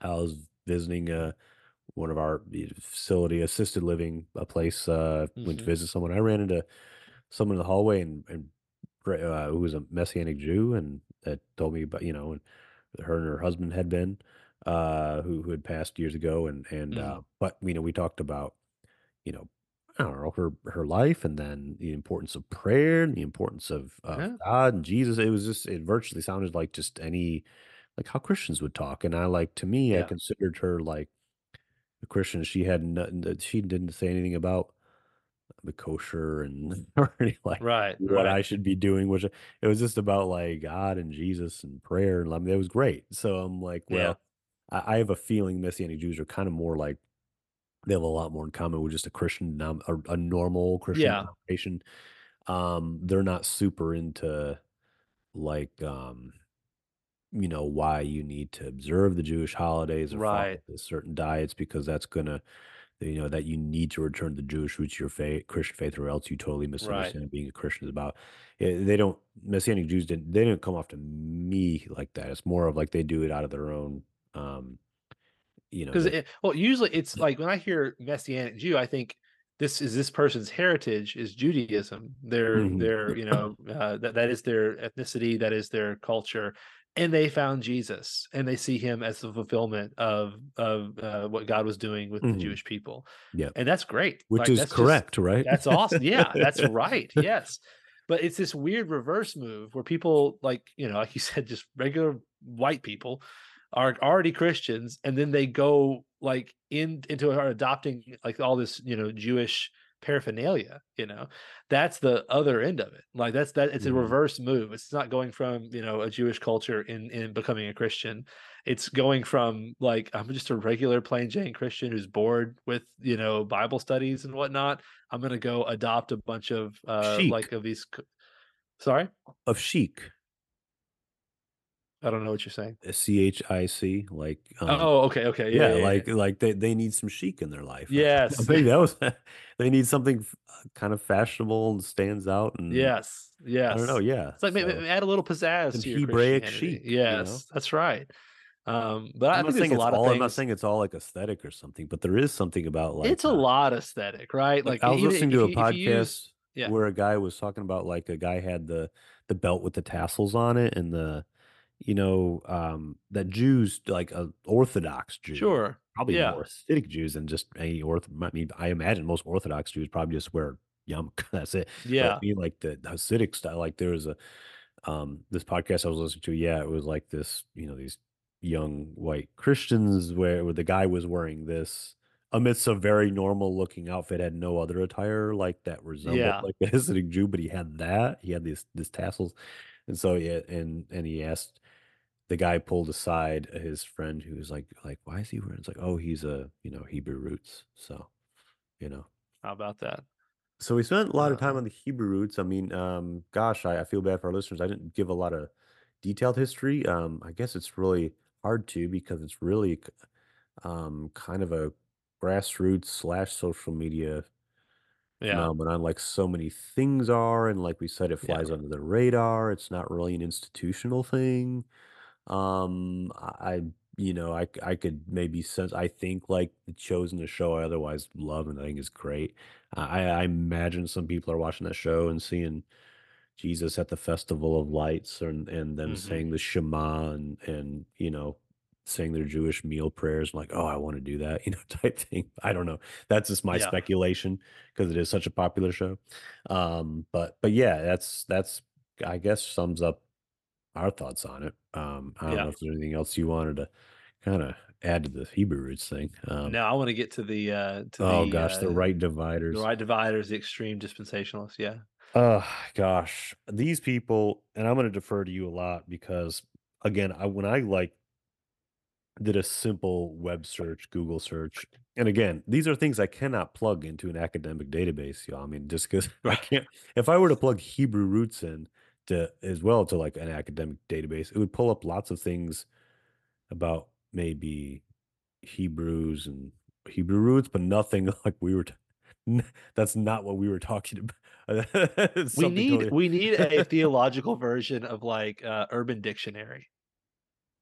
I was visiting uh one of our uh, facility assisted living a place uh went to Mhm. visit someone. I ran into someone in the hallway and and pra- uh, who was a messianic Jew and that told me about you know and her and her husband had been uh who who had passed years ago and and Mhm. uh but you know we talked about you know I don't know her her life and then the importance of prayer and the importance of of Yeah. God and Jesus it was just it virtually sounded like just any like how Christians would talk and I like to me I considered her like a Christian she had nothing that she didn't say anything about the kosher and or any like Right. what Right. I should be doing, which it was just about like God and Jesus and prayer. And I mean, it was great. So I'm like, Yeah. well, I, I have a feeling Messianic Jews are kind of more like they have a lot more in common with just a Christian, a, a normal Christian Yeah. denomination. Um, they're not super into like, um, you know, why you need to observe the Jewish holidays or follow Right. certain diets because that's gonna you know that you need to return to the Jewish roots your faith, Christian faith, or else you totally Right. misunderstand being a Christian is about. They don't Messianic Jews didn't they didn't come off to me like that. It's more of like they do it out of their own, um, you know, Because well, usually it's like when I hear Messianic Jew, I think this is this person's heritage is Judaism. Their Mhm. their you know uh, that that is their ethnicity, that is their culture, and they found Jesus and they see him as the fulfillment of of uh, what God was doing with the Mhm. Jewish people, yeah, and that's great. which Like is that's just correct, right? that's awesome. Yeah, that's right. Yes. But it's this weird reverse move where people like, you know, like you said, just regular white people are already Christians and then they go like in into adopting like all this, you know, Jewish paraphernalia, you know. That's the other end of it. Like that's that it's a Mhm. reverse move. It's not going from, you know, a Jewish culture in in becoming a Christian. It's going from like I'm just a regular plain Jane Christian who's bored with, you know, Bible studies and whatnot I'm gonna go adopt a bunch of uh Chic like of these. Sorry, of chic, I don't know what you're saying. C H I C, like um, Oh, okay, okay, yeah, Yeah, yeah, like yeah. like they they need some chic in their life. Yes, I Yes, think that was they need something uh, kind of fashionable and stands out, and yes, yes, I don't know, yeah, It's like maybe so add a little pizzazz to your Hebraic chic, you know? Yes, that's right. Um, but I'm I not think a it's lot of all I'm not saying it's all, like, aesthetic or something, but there is something about, like, It's a uh lot aesthetic, right? like, Like I was even listening to a you use, podcast yeah, where a guy was talking about, like, a guy had the the belt with the tassels on it and the you know, um, that Jews, like, a Orthodox Jew, sure, probably yeah, more Hasidic Jews than just any Orth I mean, I imagine most Orthodox Jews probably just wear yarmulke, that's it, but I yeah, mean, like, the the Hasidic style, like, there was a, um, this podcast I was listening to, yeah, it was like this, you know, these young white Christians where where the guy was wearing this amidst a very normal looking outfit, had no other attire, like, that resembled, yeah, like, a Hasidic Jew, but he had that, he had these these tassels, and so, yeah, and and he asked the guy pulled aside his friend who was like like, "Why is he wearing" it's like, "Oh, he's a, you know, Hebrew roots." So, you know. how about that? So we spent a lot of time Um, on the Hebrew roots. I mean, um, gosh, I, I feel bad for our listeners. I didn't give a lot of detailed history. Um, I guess it's really hard to because it's really um, kind of a grassroots slash social media yeah, phenomenon, like so many things are. And like we said, it yeah, flies under the radar. It's not really an institutional thing. Um, I, you know, I I could maybe sense. I think like the chosen, the show I otherwise love and I think is great. I I imagine some people are watching that show and seeing Jesus at the festival of lights and and them hmm saying the Shema and and you know saying their Jewish meal prayers like oh I want to do that you know type thing I don't know that's just my Yeah. speculation because it is such a popular show um but but yeah that's that's I guess sums up our thoughts on it um I don't Yeah. know if there's anything else you wanted to kind of add to the Hebrew roots thing um Now I want to get to the uh to oh the gosh the right dividers, the right dividers, the extreme dispensationalists. Yeah. Oh gosh, these people, and I'm going to defer to you a lot because, again, I when I like did a simple web search, Google search, and again, these are things I cannot plug into an academic database, y'all. I mean, just because I can't, if I were to plug Hebrew roots in to as well to like an academic database, it would pull up lots of things about maybe Hebrews and Hebrew roots, but nothing like we were. T- that's not what we were talking about. We need totally. we need a theological version of like uh Urban Dictionary.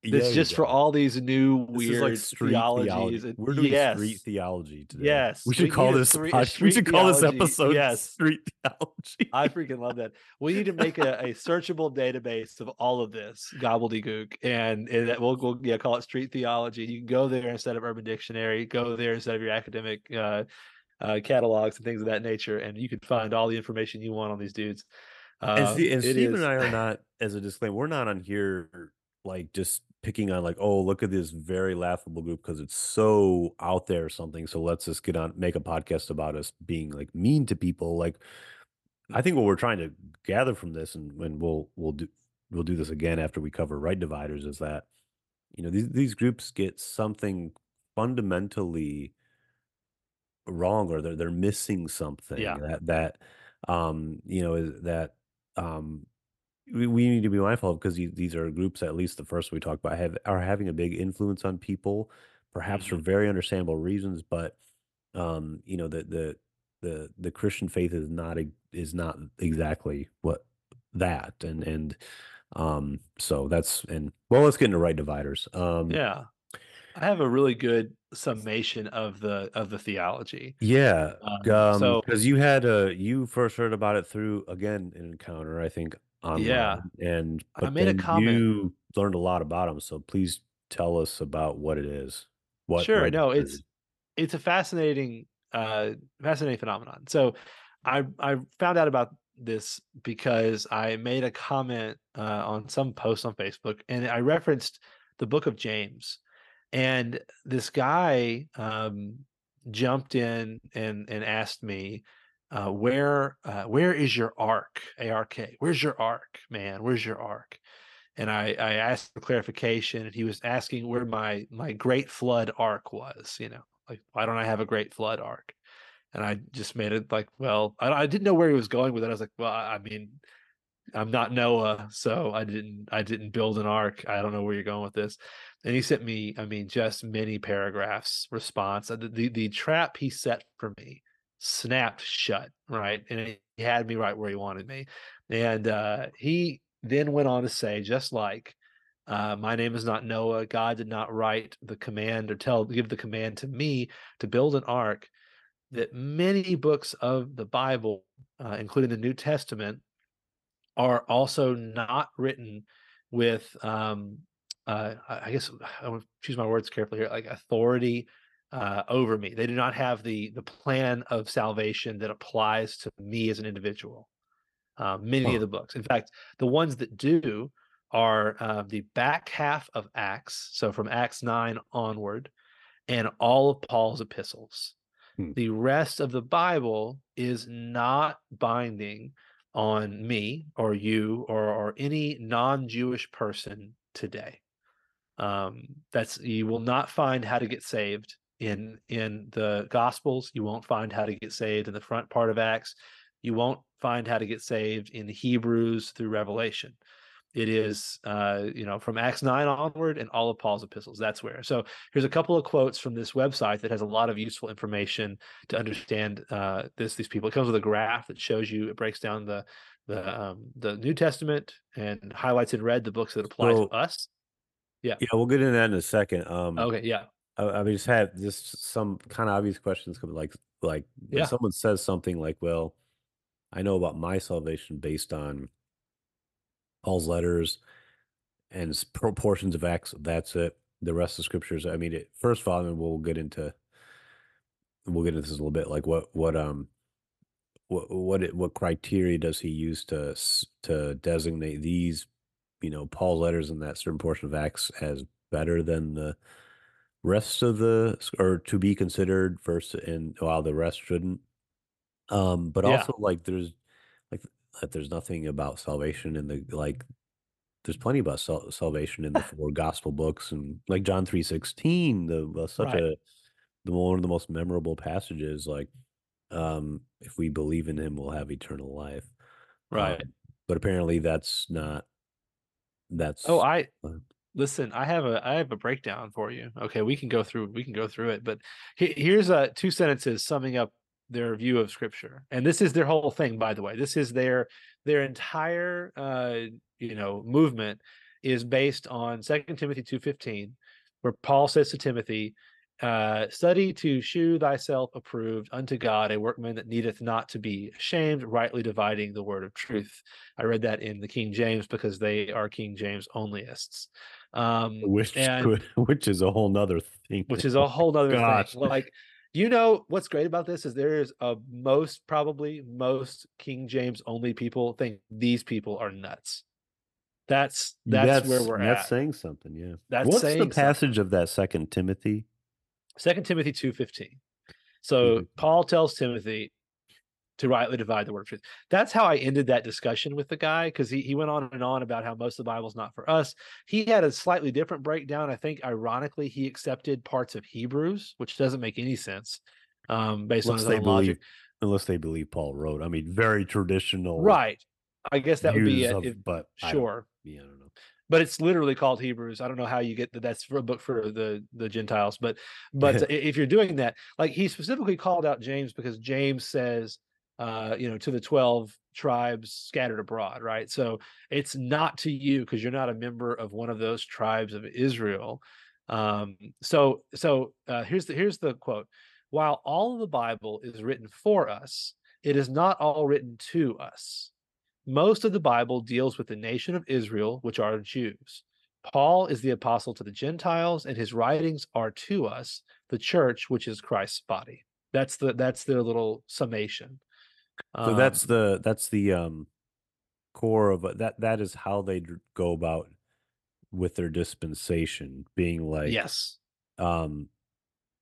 You just for all these new like weird street theologies. theology. and- We're doing street theology today. Yes, We should we call this a pod- we should call this episode Yes. street theology. I freaking love that. We need to make a, a searchable database of all of this gobbledygook, and, and we'll, we'll yeah call it street theology. You can go there instead of Urban Dictionary. Go there instead of your academic uh, uh, catalogs and things of that nature, and you can find all the information you want on these dudes. and, Uh, and Steve is- and I are not, as a disclaimer, we're not on here like just picking on like, oh, look at this very laughable group because it's so out there or something. So let's just get on, make a podcast about us being like mean to people. Like, I think what we're trying to gather from this, and, and we'll we'll do we'll do this again after we cover right dividers, is that you know these these groups get something fundamentally wrong or they're they're missing something Yeah. that that um you know is that um we, we need to be mindful of because these, are groups at least the first we talked about have are having a big influence on people perhaps for Mhm. very understandable reasons but um you know the the the the christian faith is not a, is not exactly what that and and um so that's and well let's get into right dividers um yeah. I have a really good summation of the of the theology. Yeah, Um, um, so- because you had a you first heard about it through again an encounter, I think, online, Yeah. and I but made a comment. you learned a lot about them. So please tell us about what it is. What Sure, Red no, it's it's a fascinating uh fascinating phenomenon. So I I found out about this because I made a comment uh, on some post on Facebook and I referenced the book of James. And this guy um jumped in and and asked me uh where uh where is your ark? A-R-K. Where's your ark, man? Where's your ark? and I, I asked for clarification and he was asking where my my great flood arc was you know like why don't i have a great flood arc and i just made it like well i, I didn't know where he was going with it i was like well i mean i'm not noah so i didn't i didn't build an ark i don't know where you're going with this and he sent me i mean just many paragraphs response Uh, the, the trap he set for me snapped shut right and he had me right where he wanted me and uh he then went on to say, just like, uh, my name is not Noah, God did not write the command or tell, give the command to me to build an ark, that many books of the Bible, uh, including the New Testament, are also not written with, um, uh, I guess I want to choose my words carefully here, like authority uh, over me. They do not have the the plan of salvation that applies to me as an individual uh, many of the books. In fact, the ones that do are uh, the back half of Acts, so from Acts 9 onward, and all of Paul's epistles. Hmm. The rest of the Bible is not binding on me or you or, or any non Jewish person today. Um, that's you will not find how to get saved in in the Gospels. You won't find how to get saved in the front part of Acts you won't find how to get saved in Hebrews through Revelation. It is, uh, you know, from Acts 9 onward and all of Paul's epistles. That's where. So here's a couple of quotes from this website that has a lot of useful information to understand uh, this. These people. It comes with a graph that shows you. It breaks down the the um, the New Testament and highlights in red the books that apply So- to us. Yeah. Yeah, we'll get into that in a second. Um, Okay, yeah. I, I just had just some kind of obvious questions coming, like like when Yeah. someone says something like, "Well, I know about my salvation based on Paul's letters and s- proportions of Acts. That's it. The rest of the scriptures. I mean, it, first of all, I mean, we'll get into we'll get into this a little bit. Like what what um what what it, what criteria does he use to s- to designate these you know Paul's letters and that certain portion of Acts as better than the rest of the or to be considered versus and while the rest shouldn't. Um, but Yeah. also like there's like like there's nothing about salvation in the like there's plenty about sal- salvation in the four gospel books and like John 3:16 the uh, such Right. a the one of the most memorable passages like um if we believe in him we'll have eternal life Right. um, but apparently that's not that's Oh, I uh, listen. I have a I have a breakdown for you. Okay, we can go through we can go through it. But he, here's uh two sentences summing up their view of Scripture, and this is their whole thing. By the way, this is their their entire uh you know movement is based on Second Timothy two fifteen, where Paul says to Timothy, uh, "Study to shew thyself approved unto God, a workman that needeth not to be ashamed, rightly dividing the word of truth." I read that in the King James because they are King James onlyists. Um, which and could, which is a whole nother thing which is a whole nother gosh. thing. Like, you know what's great about this is there is a most probably most King James only people think these people are nuts. That's that's, where we're at. that's at. saying something yeah That's what's the something. passage of that second timothy Second Timothy two fifteen. So 2:15. Paul tells Timothy to rightly divide the word of truth. That's how I ended that discussion with the guy because he, he went on and on about how most of the Bible's not for us. He had a slightly different breakdown. I think, ironically, he accepted parts of Hebrews, which doesn't make any sense um, based unless on his own logic. believe unless they believe paul wrote i mean very traditional Right. I guess that would be it. of- if- but I sure. yeah i don't know but it's literally called Hebrews. I don't know how you get that. That's for a book for the the Gentiles, but but if you're doing that, like he specifically called out James because James says, uh, you know, to the twelve tribes scattered abroad, right? So it's not to you because you're not a member of one of those tribes of Israel. Um, so so uh, here's the here's the quote: While all of the Bible is written for us, it is not all written to us. Most of the Bible deals with the nation of Israel, which are Jews. Paul is the apostle to the Gentiles, and his writings are to us, the church, which is Christ's body. That's the that's their little summation. So Um, that's the that's the um core of that that is how they go about with their dispensation being like yes, um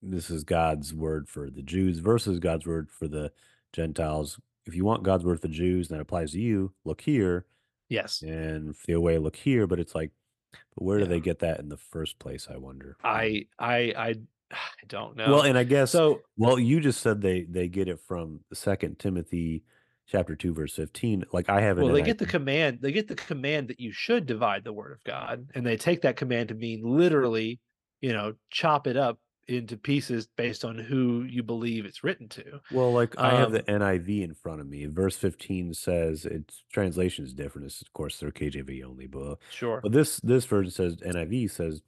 this is god's word for the jews versus god's word for the gentiles if you want god's word for the jews that applies to you look here yes. and the away look here but it's like but where do Yeah. they get that in the first place i wonder I I I I don't know. well and i guess so well you just said they they get it from second timothy chapter 2 verse 15 like i have it well, they I- get the command. They get the command that you should divide the word of God, and they take that command to mean literally, you know, chop it up into pieces based on who you believe it's written to. Well, like I have the Um, NIV in front of me. Verse 15 says its translation is different. It's, of course, they're KJV only, book Sure. but this this version says NIV says,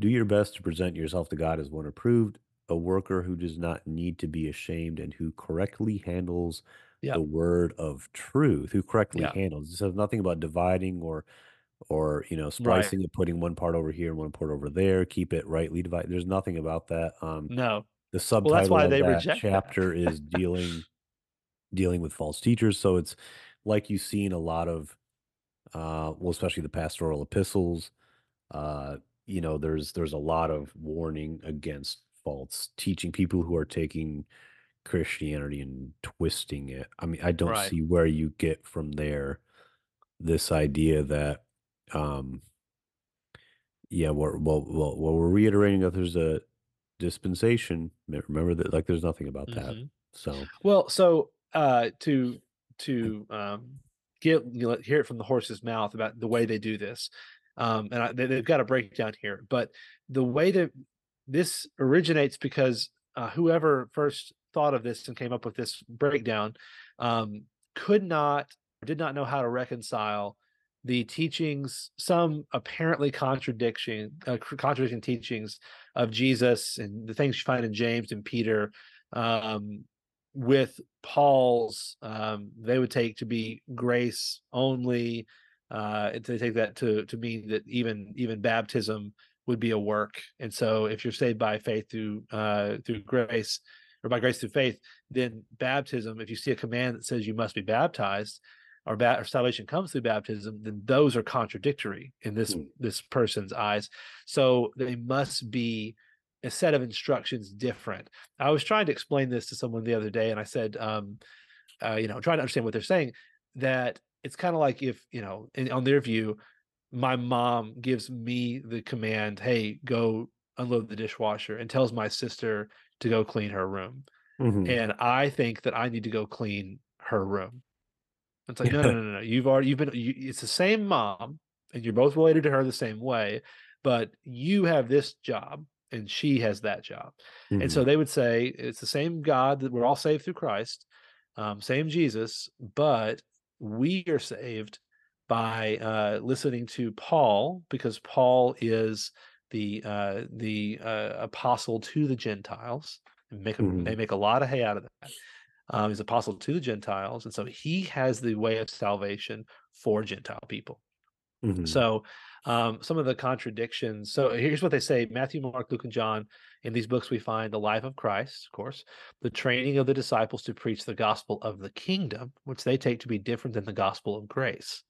"Do your best to present yourself to God as one approved, a worker who does not need to be ashamed and who correctly handles Yep. the word of truth. Who correctly Yeah. handles. It says nothing about dividing or or you know splicing it, putting one part over here and one part over there. Keep it rightly divided. There's nothing about that. Um, No. the subtitle why of they that reject chapter is dealing dealing with false teachers so it's like you've seen a lot of uh well especially the pastoral epistles uh you know there's there's a lot of warning against false teaching people who are taking christianity and twisting it i mean i don't Right. see where you get from there this idea that um yeah we're well, well, well we're reiterating that there's a dispensation Me- remember that like there's nothing about that Mhm. so Well, so uh, to to um, get you know, hear it from the horse's mouth about the way they do this, um, and I, they, they've got a breakdown here. But the way that this originates because uh, whoever first thought of this and came up with this breakdown um, could not did not know how to reconcile the teachings, some apparently contradiction, uh, teachings of Jesus and the things you find in James and Peter, um, with Paul's, um, they would take to be grace only. Uh, they take that to to mean that even even baptism would be a work, and so if you're saved by faith through uh, through grace or by grace through faith, then baptism, if you see a command that says you must be baptized, or, ba- or salvation comes through baptism, then those are contradictory in this mm. this person's eyes. So they must be a set of instructions different. I was trying to explain this to someone the other day, and I said, um, uh, you know, trying to understand what they're saying. That it's kind of like if you know, in, on their view, my mom gives me the command, "Hey, go unload the dishwasher," and tells my sister to go clean her room, mm-hmm. and I think that I need to go clean her room. It's like, no, no, no, no. You've already, you've been, you, it's the same mom, and you're both related to her the same way, but you have this job and she has that job. Mm-hmm. And so mm-hmm. they would say it's the same God that we're all saved through Christ, um, same Jesus, but we are saved by uh, listening to Paul because Paul is the uh, the uh, apostle to the Gentiles. And make mm-hmm. they make a lot of hay out of that. Um, he's apostle to the Gentiles, and so he has the way of salvation for Gentile people. Mm-hmm. So, um, some of the contradictions. So, here's what they say: Matthew, Mark, Luke, and John. In these books, we find the life of Christ, of course, the training of the disciples to preach the gospel of the kingdom, which they take to be different than the gospel of grace.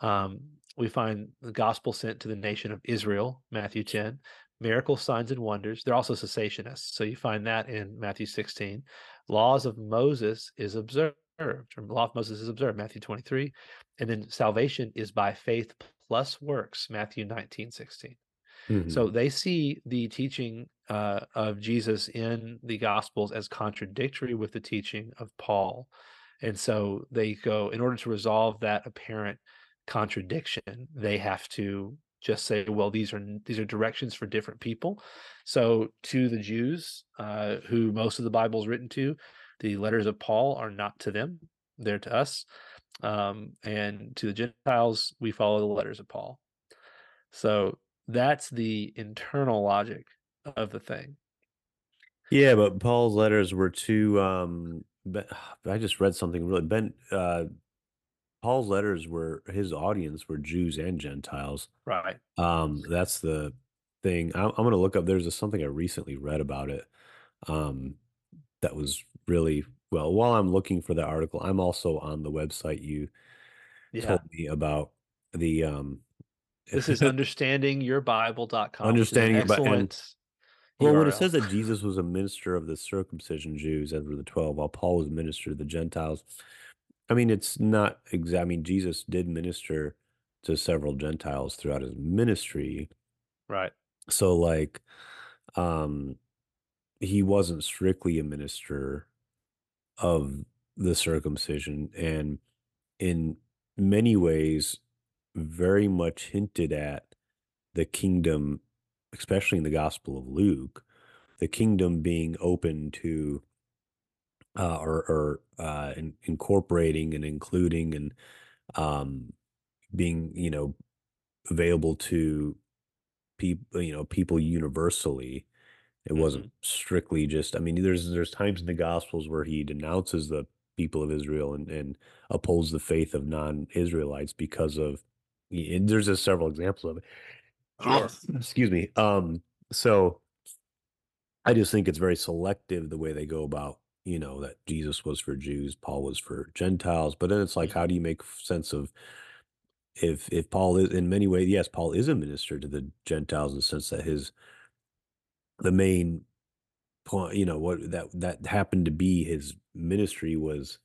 Um, we find the gospel sent to the nation of Israel, Matthew 10, miracle signs and wonders. They're also cessationists. So you find that in Matthew 16 laws of Moses is observed, or law of Moses is observed, Matthew 23. And then salvation is by faith plus works, Matthew 19, 16. Mm-hmm. So they see the teaching uh, of Jesus in the Gospels as contradictory with the teaching of Paul. And so they go, in order to resolve that apparent contradiction, they have to just say, well, these are these are directions for different people. So to the Jews, uh, who most of the Bible is written to, the letters of Paul are not to them; they're to us. Um, and to the Gentiles, we follow the letters of Paul. So that's the internal logic of the thing. Yeah, but Paul's letters were to um I just read something really Ben uh Paul's letters were his audience were Jews and Gentiles. Right. Um, that's the thing. I'm, I'm going to look up. There's a, something I recently read about it. Um, that was really well. While I'm looking for the article, I'm also on the website you yeah. told me about. The um, this is understandingyourbible.com. Understanding your Bible. Well, when it says that Jesus was a minister of the circumcision Jews, as were the twelve, while Paul was a minister to the Gentiles, I mean, it's not exact. I mean, Jesus did minister to several Gentiles throughout his ministry. Right. So, like, um, he wasn't strictly a minister of the circumcision, and in many ways, very much hinted at the kingdom, especially in the Gospel of Luke, the kingdom being open to uh, or, or uh, in, incorporating and including and um, being you know available to people you know people universally it wasn't mm-hmm. strictly just i mean there's there's times in the gospels where he denounces the people of israel and, and upholds the faith of non-israelites because of there's just several examples of it sure. excuse me um so i just think it's very selective the way they go about you know, that Jesus was for Jews, Paul was for Gentiles. But then it's like, how do you make sense of if if Paul is in many ways, yes, Paul is a minister to the Gentiles in the sense that his the main point, you know, what that that happened to be his ministry was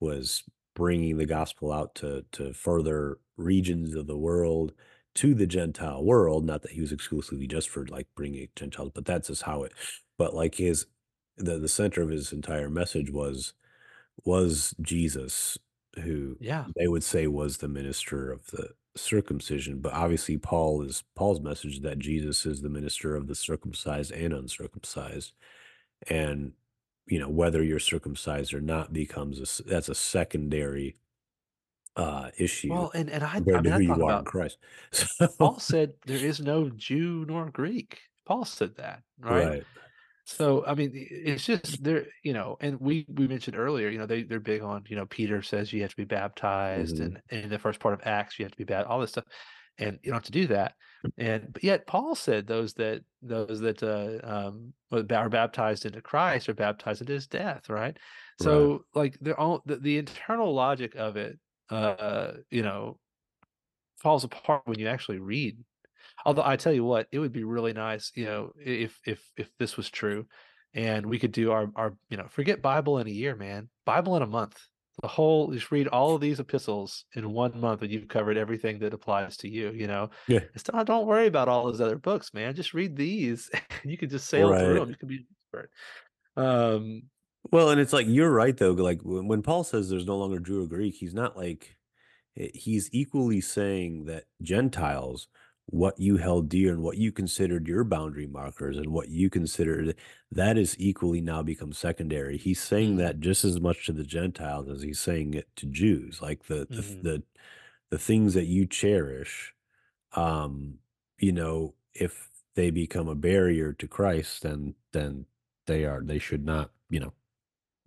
was bringing the gospel out to to further regions of the world to the Gentile world. Not that he was exclusively just for like bringing Gentiles, but that's just how it. But like his the the center of his entire message was was Jesus, who Yeah. they would say was the minister of the circumcision. But obviously, Paul is Paul's message that Jesus is the minister of the circumcised and uncircumcised, and you know whether you're circumcised or not becomes a, that's a secondary uh, issue Well, and and I I mean, I who thought you are in about Christ. Paul said there is no Jew nor Greek. Paul said that, right? right. So, I mean, it's just there, you know, and we we mentioned earlier, you know, they they're big on, you know, Peter says you have to be baptized, hmm and, and in the first part of Acts you have to be baptized, all this stuff, and you don't have to do that. And but yet Paul said those that those that uh, um are baptized into Christ are baptized into His death, right? Right. So, like, they're all the, the internal logic of it, uh, you know, falls apart when you actually read Although I tell you what, it would be really nice, you know, if if if this was true, and we could do our our you know forget Bible in a year, man, Bible in a month. The whole just read all of these epistles in one month, and you've covered everything that applies to you. You know, Yeah. don't worry about all those other books, man. Just read these, and you can just sail through them. You can be an expert. Um, Well, and it's like you're right though. Like when, when Paul says there's no longer Jew or Greek, he's not like eh, he's equally saying that Gentiles, what you held dear and what you considered your boundary markers and what you considered that is equally now become secondary. He's saying mhm, that just as much to the Gentiles as he's saying it to Jews. Like the the mhm. the, the things that you cherish, um, you know, if they become a barrier to Christ, then then they are they should not, you know,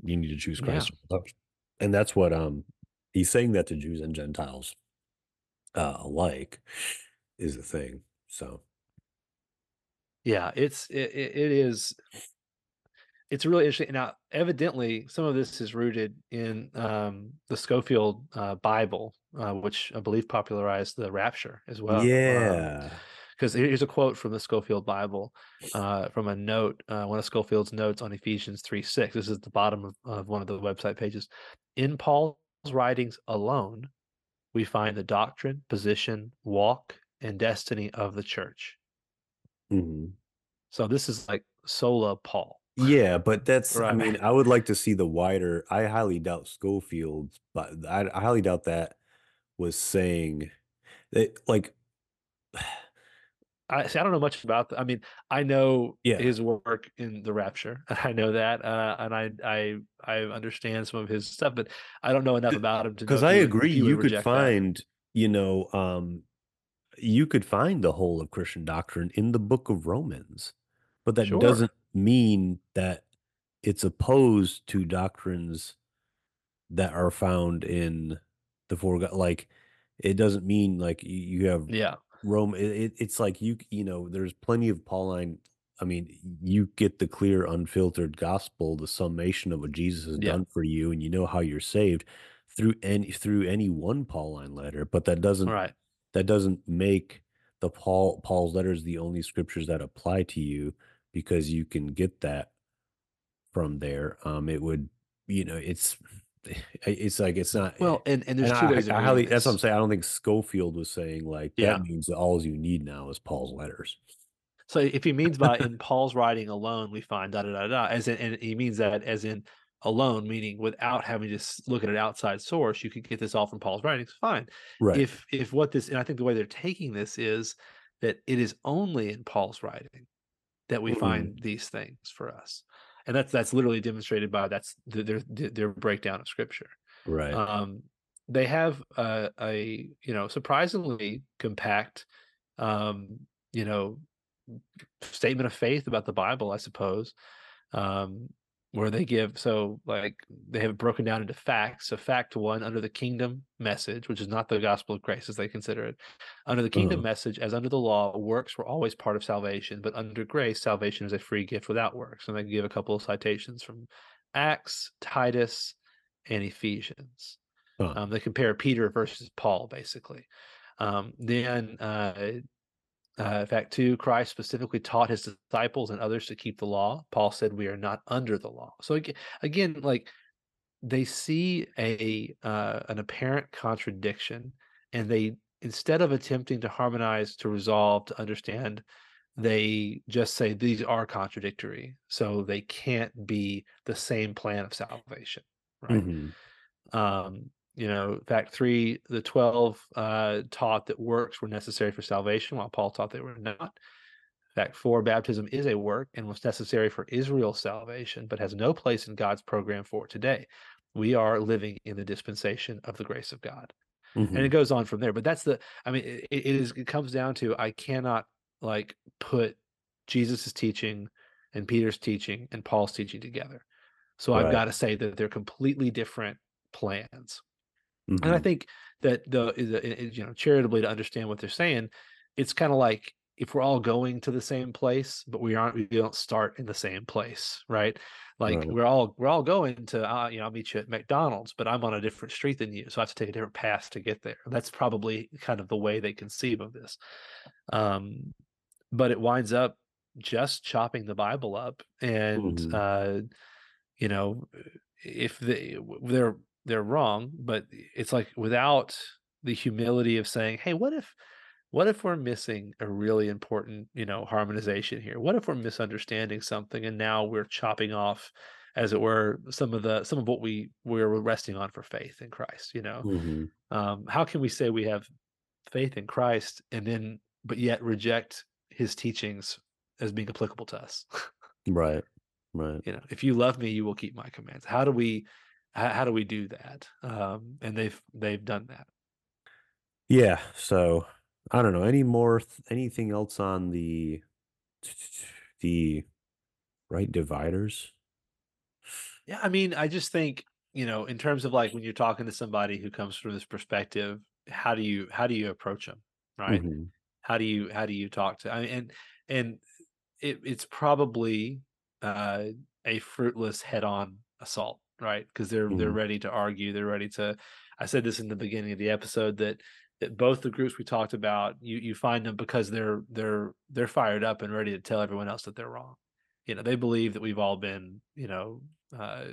you need to choose Christ those. And that's what um he's saying that to Jews and Gentiles uh alike is the thing. So yeah. It's it, it is It's really interesting. Now, evidently, some of this is rooted in um, the Scofield uh, Bible, uh, which I believe popularized the rapture as well. yeah. Because here's a quote from the Scofield Bible, uh, from a note, uh, one of Scofield's notes on Ephesians 3 6. This is at the bottom of, of one of the website pages. In Paul's writings alone, we find the doctrine, position, walk, and destiny of the church. hmm So this is like sola Paul. Yeah, but that's I mean, I would like to see the wider I highly doubt Scofield's but I, I highly doubt that was saying that like I see. I don't know much about. The, I mean, I know Yeah. his work in the Rapture. I know that, uh, and I I I understand some of his stuff, but I don't know enough about him to because I agree you could reject that. find, you know, um you could find the whole of Christian doctrine in the book of Romans, but that Sure. doesn't mean that it's opposed to doctrines that are found in the foregone. Like, it doesn't mean like you, have Yeah. Rome. It, it, it's like you, you know, there's plenty of Pauline. I mean, you get the clear, unfiltered gospel, the summation of what Jesus has Yeah. done for you, and you know how you're saved through any through any one Pauline letter. But that doesn't Right. That doesn't make the Paul Paul's letters the only scriptures that apply to you because you can get that from there. Um, it would, you know, it's it's like it's not. Well, and and And there's two I, ways of I highly, that's what I'm saying. I don't think Scofield was saying like Yeah. that means that all you need now is Paul's letters. So if he means by in Paul's writing alone, we find da da da da, as in, and he means that as in alone, meaning without having to look at an outside source, you could get this all from Paul's writings. Fine. Right. If if what this, and I think the way they're taking this is that it is only in Paul's writing that we Mhm. find these things for us, and that's that's literally demonstrated by that's th- their their their breakdown of Scripture. right. Um, they have a, a you know surprisingly compact, um, you know, statement of faith about the Bible, I suppose, um, where they give so like they have it broken down into facts. So fact one under the kingdom message, which is not the gospel of grace as they consider it, under the kingdom Uh-huh. message, as under the law, works were always part of salvation, but under grace, salvation is a free gift without works. And they give a couple of citations from Acts, Titus, and Ephesians. Huh. Um, they compare Peter versus Paul, basically. Um, then, uh, uh, in fact too, Christ specifically taught his disciples and others to keep the law. Paul said, "We are not under the law." So again, like they see a uh, an apparent contradiction, and they instead of attempting to harmonize, to resolve, to understand, they just say these are contradictory, so they can't be the same plan of salvation, right? Mhm. um, you know, fact three, the 12 uh, taught that works were necessary for salvation, while Paul taught they were not. Fact four, baptism is a work and was necessary for Israel's salvation, but has no place in God's program for today. We are living in the dispensation of the grace of God. and hmm it goes on from there. But that's the, I mean, it, it is, it comes down to I cannot like put Jesus's teaching and Peter's teaching and Paul's teaching together. So I've got to say that they're completely different plans. And I hmm think that the, the it- it, you know charitably to understand what they're saying, it's kind of like if we're all going to the same place, but we aren't, we don't start in the same place, right? Like Right. we're all we're all going to, uh, you know, I'll meet you at McDonald's, but I'm on a different street than you, so I have to take a different path to get there. That's probably kind of the way they conceive of this. Um, but it winds up just chopping the Bible up, and hmm uh, you know, if they they're they're wrong, but it's like without the humility of saying, "Hey, what if what if we're missing a really important, you know, harmonization here? What if we're misunderstanding something and now we're chopping off as it were some of the some of what we we're resting on for faith in Christ, you know? hmm Um how can we say we have faith in Christ and then but yet reject his teachings as being applicable to us? Right. Right. you know if you love me you will keep my commands how do we how, how do we do that um and they've they've done that Yeah. So I don't know. Any more? th- Anything else on the the right dividers? yeah i mean i just think you know in terms of like when you're talking to somebody who comes from this perspective how do you how do you approach them right hmm how do you how do you talk to I mean, and and it, it's probably uh a fruitless head-on assault right? Because they're they're hmm ready to argue they're ready to i said this in the beginning of the episode that that both the groups we talked about you you find them because they're they're they're fired up and ready to tell everyone else that they're wrong. You know they believe that we've all been you know uh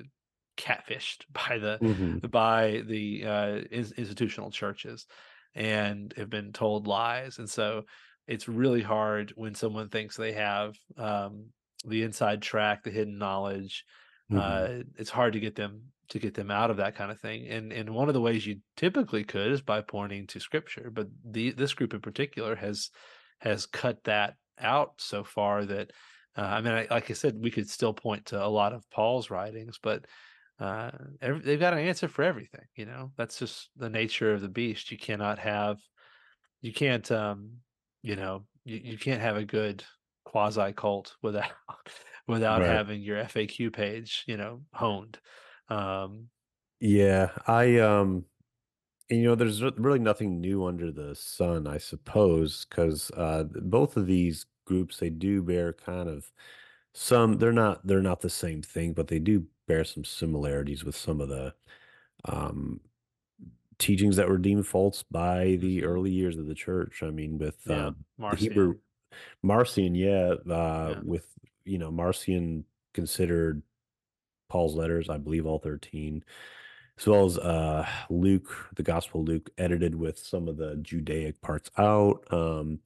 catfished by the hmm by the uh ins- institutional churches and have been told lies. And so it's really hard when someone thinks they have um the inside track the hidden knowledge hmm uh it's hard to get them to get them out of that kind of thing and and one of the ways you typically could is by pointing to scripture but the this group in particular has has cut that out so far that uh, i mean I, like i said we could still point to a lot of paul's writings but uh every, they've got an answer for everything you know? That's just the nature of the beast. You cannot have you can't um you know you, you can't have a good quasi cult without without Right. having your faq page you know honed um Yeah. I um. and, you know, there's really nothing new under the sun, I suppose, because uh, both of these groups they do bear kind of some. They're not. They're not the same thing, but they do bear some similarities with some of the um teachings that were deemed false by the mhm, early years of the church. I mean, with yeah uh, the Hebrew marcion Marcion, yeah, uh, yeah with you know Marcion considered Paul's letters, I believe all thirteen, as well as uh, Luke, the Gospel of Luke, edited with some of the Judaic parts out. Um,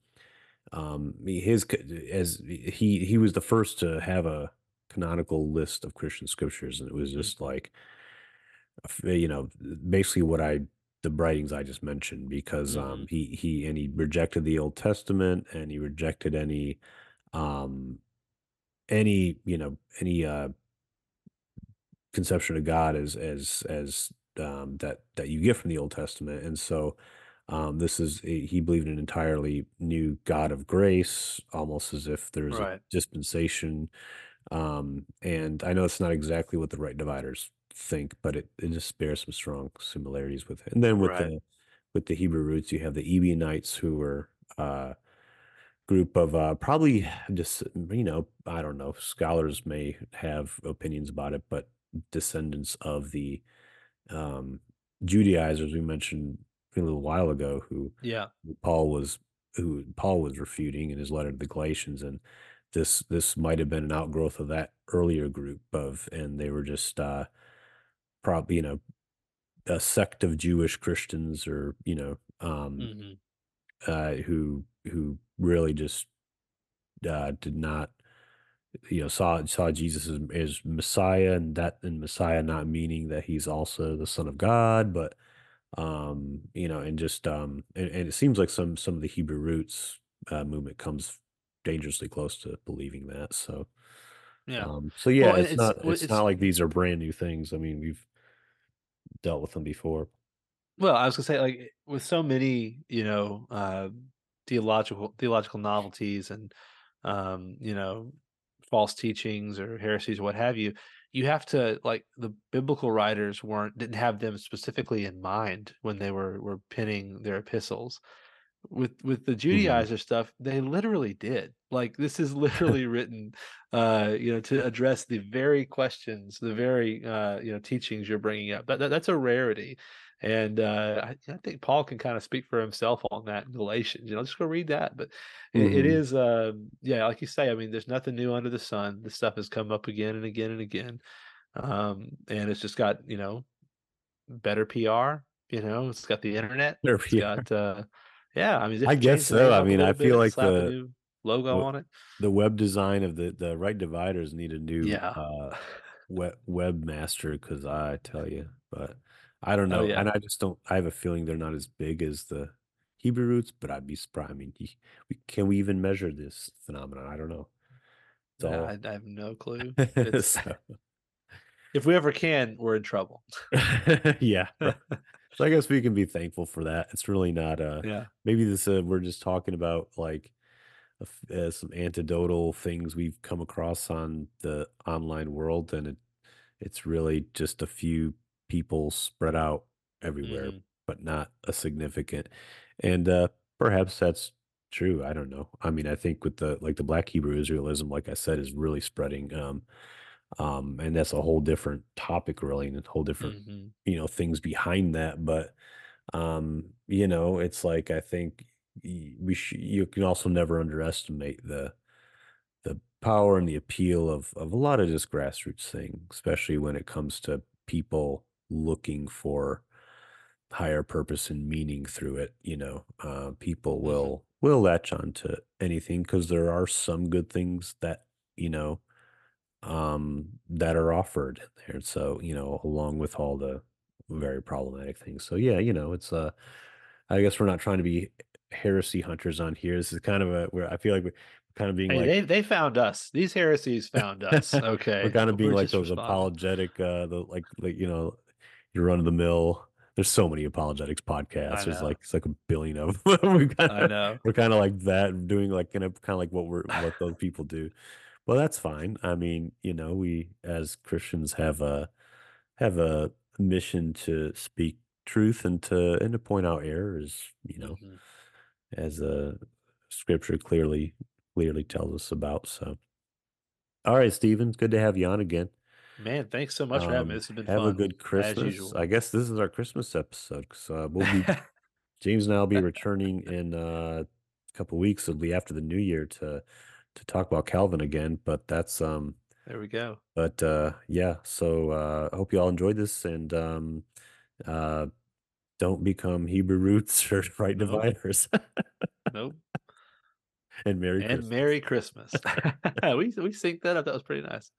um, his as he he was the first to have a canonical list of Christian scriptures, and it was mhm, just like you know basically what I the writings I just mentioned because um mhm, he he and he rejected the Old Testament and he rejected any um any you know any uh conception of God as as as um that that you get from the Old Testament and so um this is a- he believed in an entirely new God of grace almost as if there's a right. dispensation um and I know it's not exactly what the right dividers think but it, it just bears some strong similarities with it and then with right. the with the Hebrew roots you have the Ebionites who were uh group of uh probably just you know i don't know scholars may have opinions about it but descendants of the um judaizers we mentioned a little while ago who yeah. Paul was who paul was refuting in his letter to the galatians and this this might have been an outgrowth of that earlier group of and they were just uh probably you know a sect of jewish christians or you know um hmm uh who who really just uh, did not, you know, saw saw Jesus as, as Messiah, and that and Messiah not meaning that he's also the Son of God, but um, you know, and just um, and, and it seems like some some of the Hebrew roots uh, movement comes dangerously close to believing that. So, yeah um, so yeah, well it's it's not it's it's not like these are brand new things. I mean, we've dealt with them before. Well, I was gonna say, like, with so many, you know, uh, theological theological novelties and, um, you know, false teachings or heresies or what have you, you have to like the biblical writers weren't didn't have them specifically in mind when they were were penning their epistles. With with the Mhm. Judaizer stuff, they literally did. Like this is literally written, uh, you know, to address the very questions, the very uh, you know, teachings you're bringing up. That, that that's a rarity, and uh, I, I think Paul can kind of speak for himself on that in Galatians. You know, just go read that. But it, it Mhm. is, um, yeah, like you say. I mean, there's nothing new under the sun. This stuff has come up again and again and again, um, and it's just got you know better PR. You know, it's got the internet. It's yeah. got uh yeah, I mean, I guess change the name so. I mean, I feel like the logo what on it. the web design of the the right dividers need a new Yeah. uh web webmaster because I tell you, but I don't Oh know, yeah. and I just don't. I have a feeling they're not as big as the Hebrew roots, but I'd be surprised. I mean, y- we, can we even measure this phenomenon? I don't know. I, I have no clue. So if we ever can, we're in trouble. yeah. Right. So I guess we can be thankful for that. It's really not uh Yeah. maybe this uh, we're just talking about like uh, some antidotal things we've come across on the online world and it it's really just a few people spread out everywhere Mhm. but not a significant and uh perhaps that's true i don't know i mean i think with the like the black hebrew israelism like i said is really spreading um um and that's a whole different topic really and a whole different Mhm. you know things behind that but um you know it's like i think y- we sh- you can also never underestimate the the power and the appeal of of a lot of just grassroots thing especially when it comes to people looking for higher purpose and meaning through it you know uh people Mhm. will will latch on to anything because there are some good things that you know um, that are offered in there. So, you know, along with all the very problematic things. So yeah, you know, it's uh I guess we're not trying to be heresy hunters on here. This is kind of a where I feel like we're kind of being Hey, like they they found us. These heresies found us. Okay. We're kind of being We're like those responding. apologetic uh the like like you know, your run of the mill. There's so many apologetics podcasts. There's like it's like a billion of them. we kind I know. we're kind of like that, doing like kind of kind of like what we're what those people do. Well, that's fine. I mean, you know, we as Christians have a have a mission to speak truth and to and to point out errors, you know, Mhm. as a scripture clearly clearly tells us about. So, all right, Stephen, good to have you on again. Man, thanks so much for having me. Um, This has been fun. have a fun good as Christmas. usual. I guess this is our Christmas episode. So uh, we'll be James and I'll be returning in uh, a couple weeks. It'll be after the new year to to talk about Calvin again. But that's um There we go. But, uh, yeah, so, uh, I hope you all enjoyed this and, um, uh, don't become Hebrew roots or right Nope. dividers. Nope. And Merry And Christmas. Merry Christmas. we we synced that up. That was pretty nice.